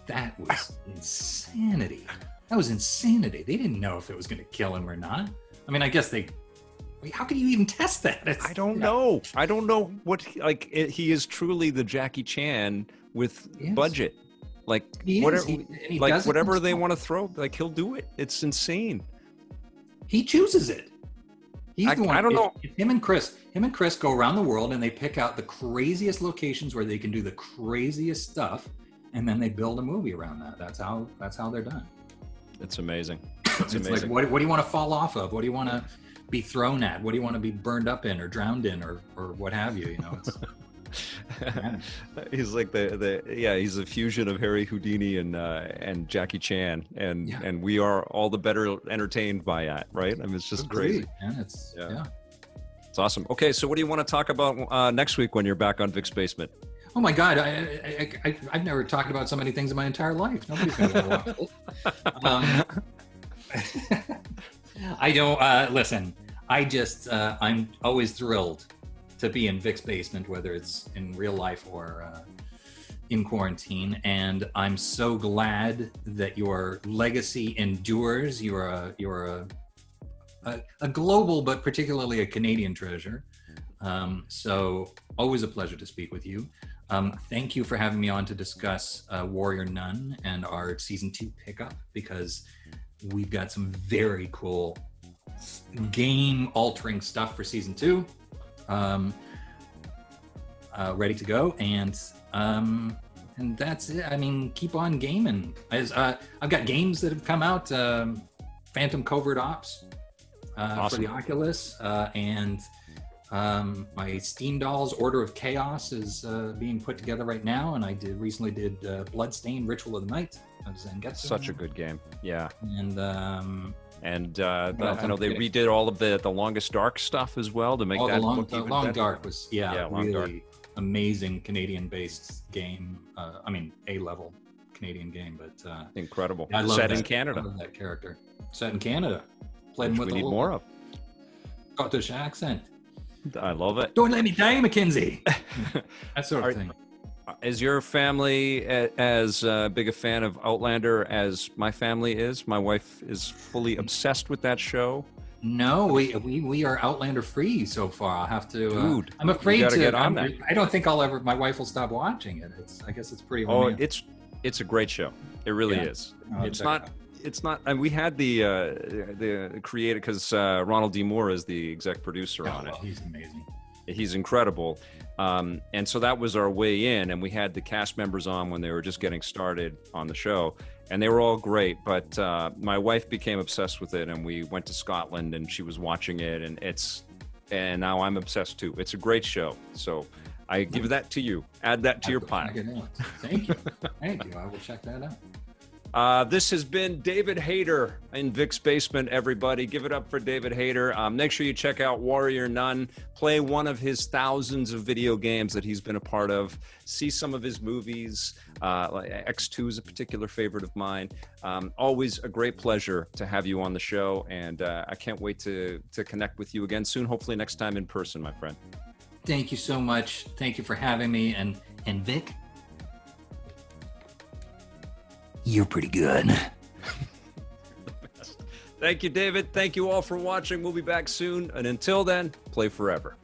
that was insanity. That was insanity. They didn't know if it was going to kill him or not. I mean, I guess they. Wait, how can you even test that? It's, I don't yeah. know. I don't know what like it, he is truly the Jackie Chan with Yes. budget. Like He is. whatever, He- he like does it whatever they want to throw, like he'll do it. It's insane. He chooses it. He's I- the one. I don't if- know. if him and Chris, him and Chris go around the world and they pick out the craziest locations where they can do the craziest stuff, and then they build a movie around that. That's how. That's how they're done. It's amazing. [laughs] It's, It's like, amazing. what, what do you want to fall off of? What do you want to be thrown at? What do you want to be burned up in or drowned in or or what have you? You know, it's, [laughs] yeah. [laughs] he's like the the yeah. He's a fusion of Harry Houdini and uh, and Jackie Chan, and Yeah. and we are all the better entertained by that, right? I mean, it's just crazy. Agreed, man. It's Yeah. yeah. It's awesome. Okay, so what do you want to talk about uh, next week when you're back on Vic's Basement? Oh my God, I, I, I, I've never talked about so many things in my entire life. Nobody's to watch. [laughs] Um, [laughs] I don't, uh, listen, I just, uh, I'm always thrilled to be in Vic's basement, whether it's in real life or uh, in quarantine. And I'm so glad that your legacy endures. You're a, you're a, a, a global, but particularly a Canadian treasure. Um, so always a pleasure to speak with you. Um, thank you for having me on to discuss uh, Warrior Nun and our season two pickup because we've got some very cool game altering stuff for season two um, uh, ready to go. And um, and that's it. I mean, keep on gaming. As uh, I've got games that have come out, um, Phantom Covert Ops uh, for the Oculus, uh, and um, my Steam Dolls Order of Chaos is uh, being put together right now, and I did recently did uh, Bloodstained Ritual of the Night of Zangetsu. Such a good game. Yeah. and um, And uh, else I know they redid all of the the longest dark stuff as well to make oh, that the Long, look the even Long better. Dark was yeah, Yeah, Long really Dark. amazing Canadian-based game. Uh, I mean, A-level Canadian game, but uh, Incredible. I love Set that, in Canada, I love that character. Set in Canada. Played which with we need more of. Scottish accent. I love it. Don't let me die, Mackenzie. [laughs] that sort of Are- thing. Is your family as uh, big a fan of Outlander as my family is? My wife is fully obsessed with that show. No, we we, we are Outlander free so far. I'll have to. Uh, Dude, I'm afraid to get on that. I don't think I'll ever. My wife will stop watching it. It's. I guess it's pretty. Oh, it's it's a great show. It really yeah. is. Oh, it's not. It it's not. And we had the uh, the creator because uh, Ronald D. Moore is the exec producer oh, on it. He's amazing. He's incredible. Um, and so that was our way in, and we had the cast members on when they were just getting started on the show, and they were all great. But uh, my wife became obsessed with it, and we went to Scotland, and she was watching it, and it's, and now I'm obsessed too. It's a great show. So I give that to you. Add that to your pile. Thank you. Thank you. I will check that out. Uh, this has been David Hayter in Vic's Basement, everybody. Give it up for David Hayter. Um, make sure you check out Warrior Nun. Play one of his thousands of video games that he's been a part of. See some of his movies. Uh, X2 is a particular favorite of mine. Um, always a great pleasure to have you on the show. And uh, I can't wait to, to connect with you again soon, hopefully next time in person, my friend. Thank you so much. Thank you for having me. And, and Vic, you're pretty good. [laughs] Thank you, David. Thank you all for watching. We'll be back soon. And until then, play forever.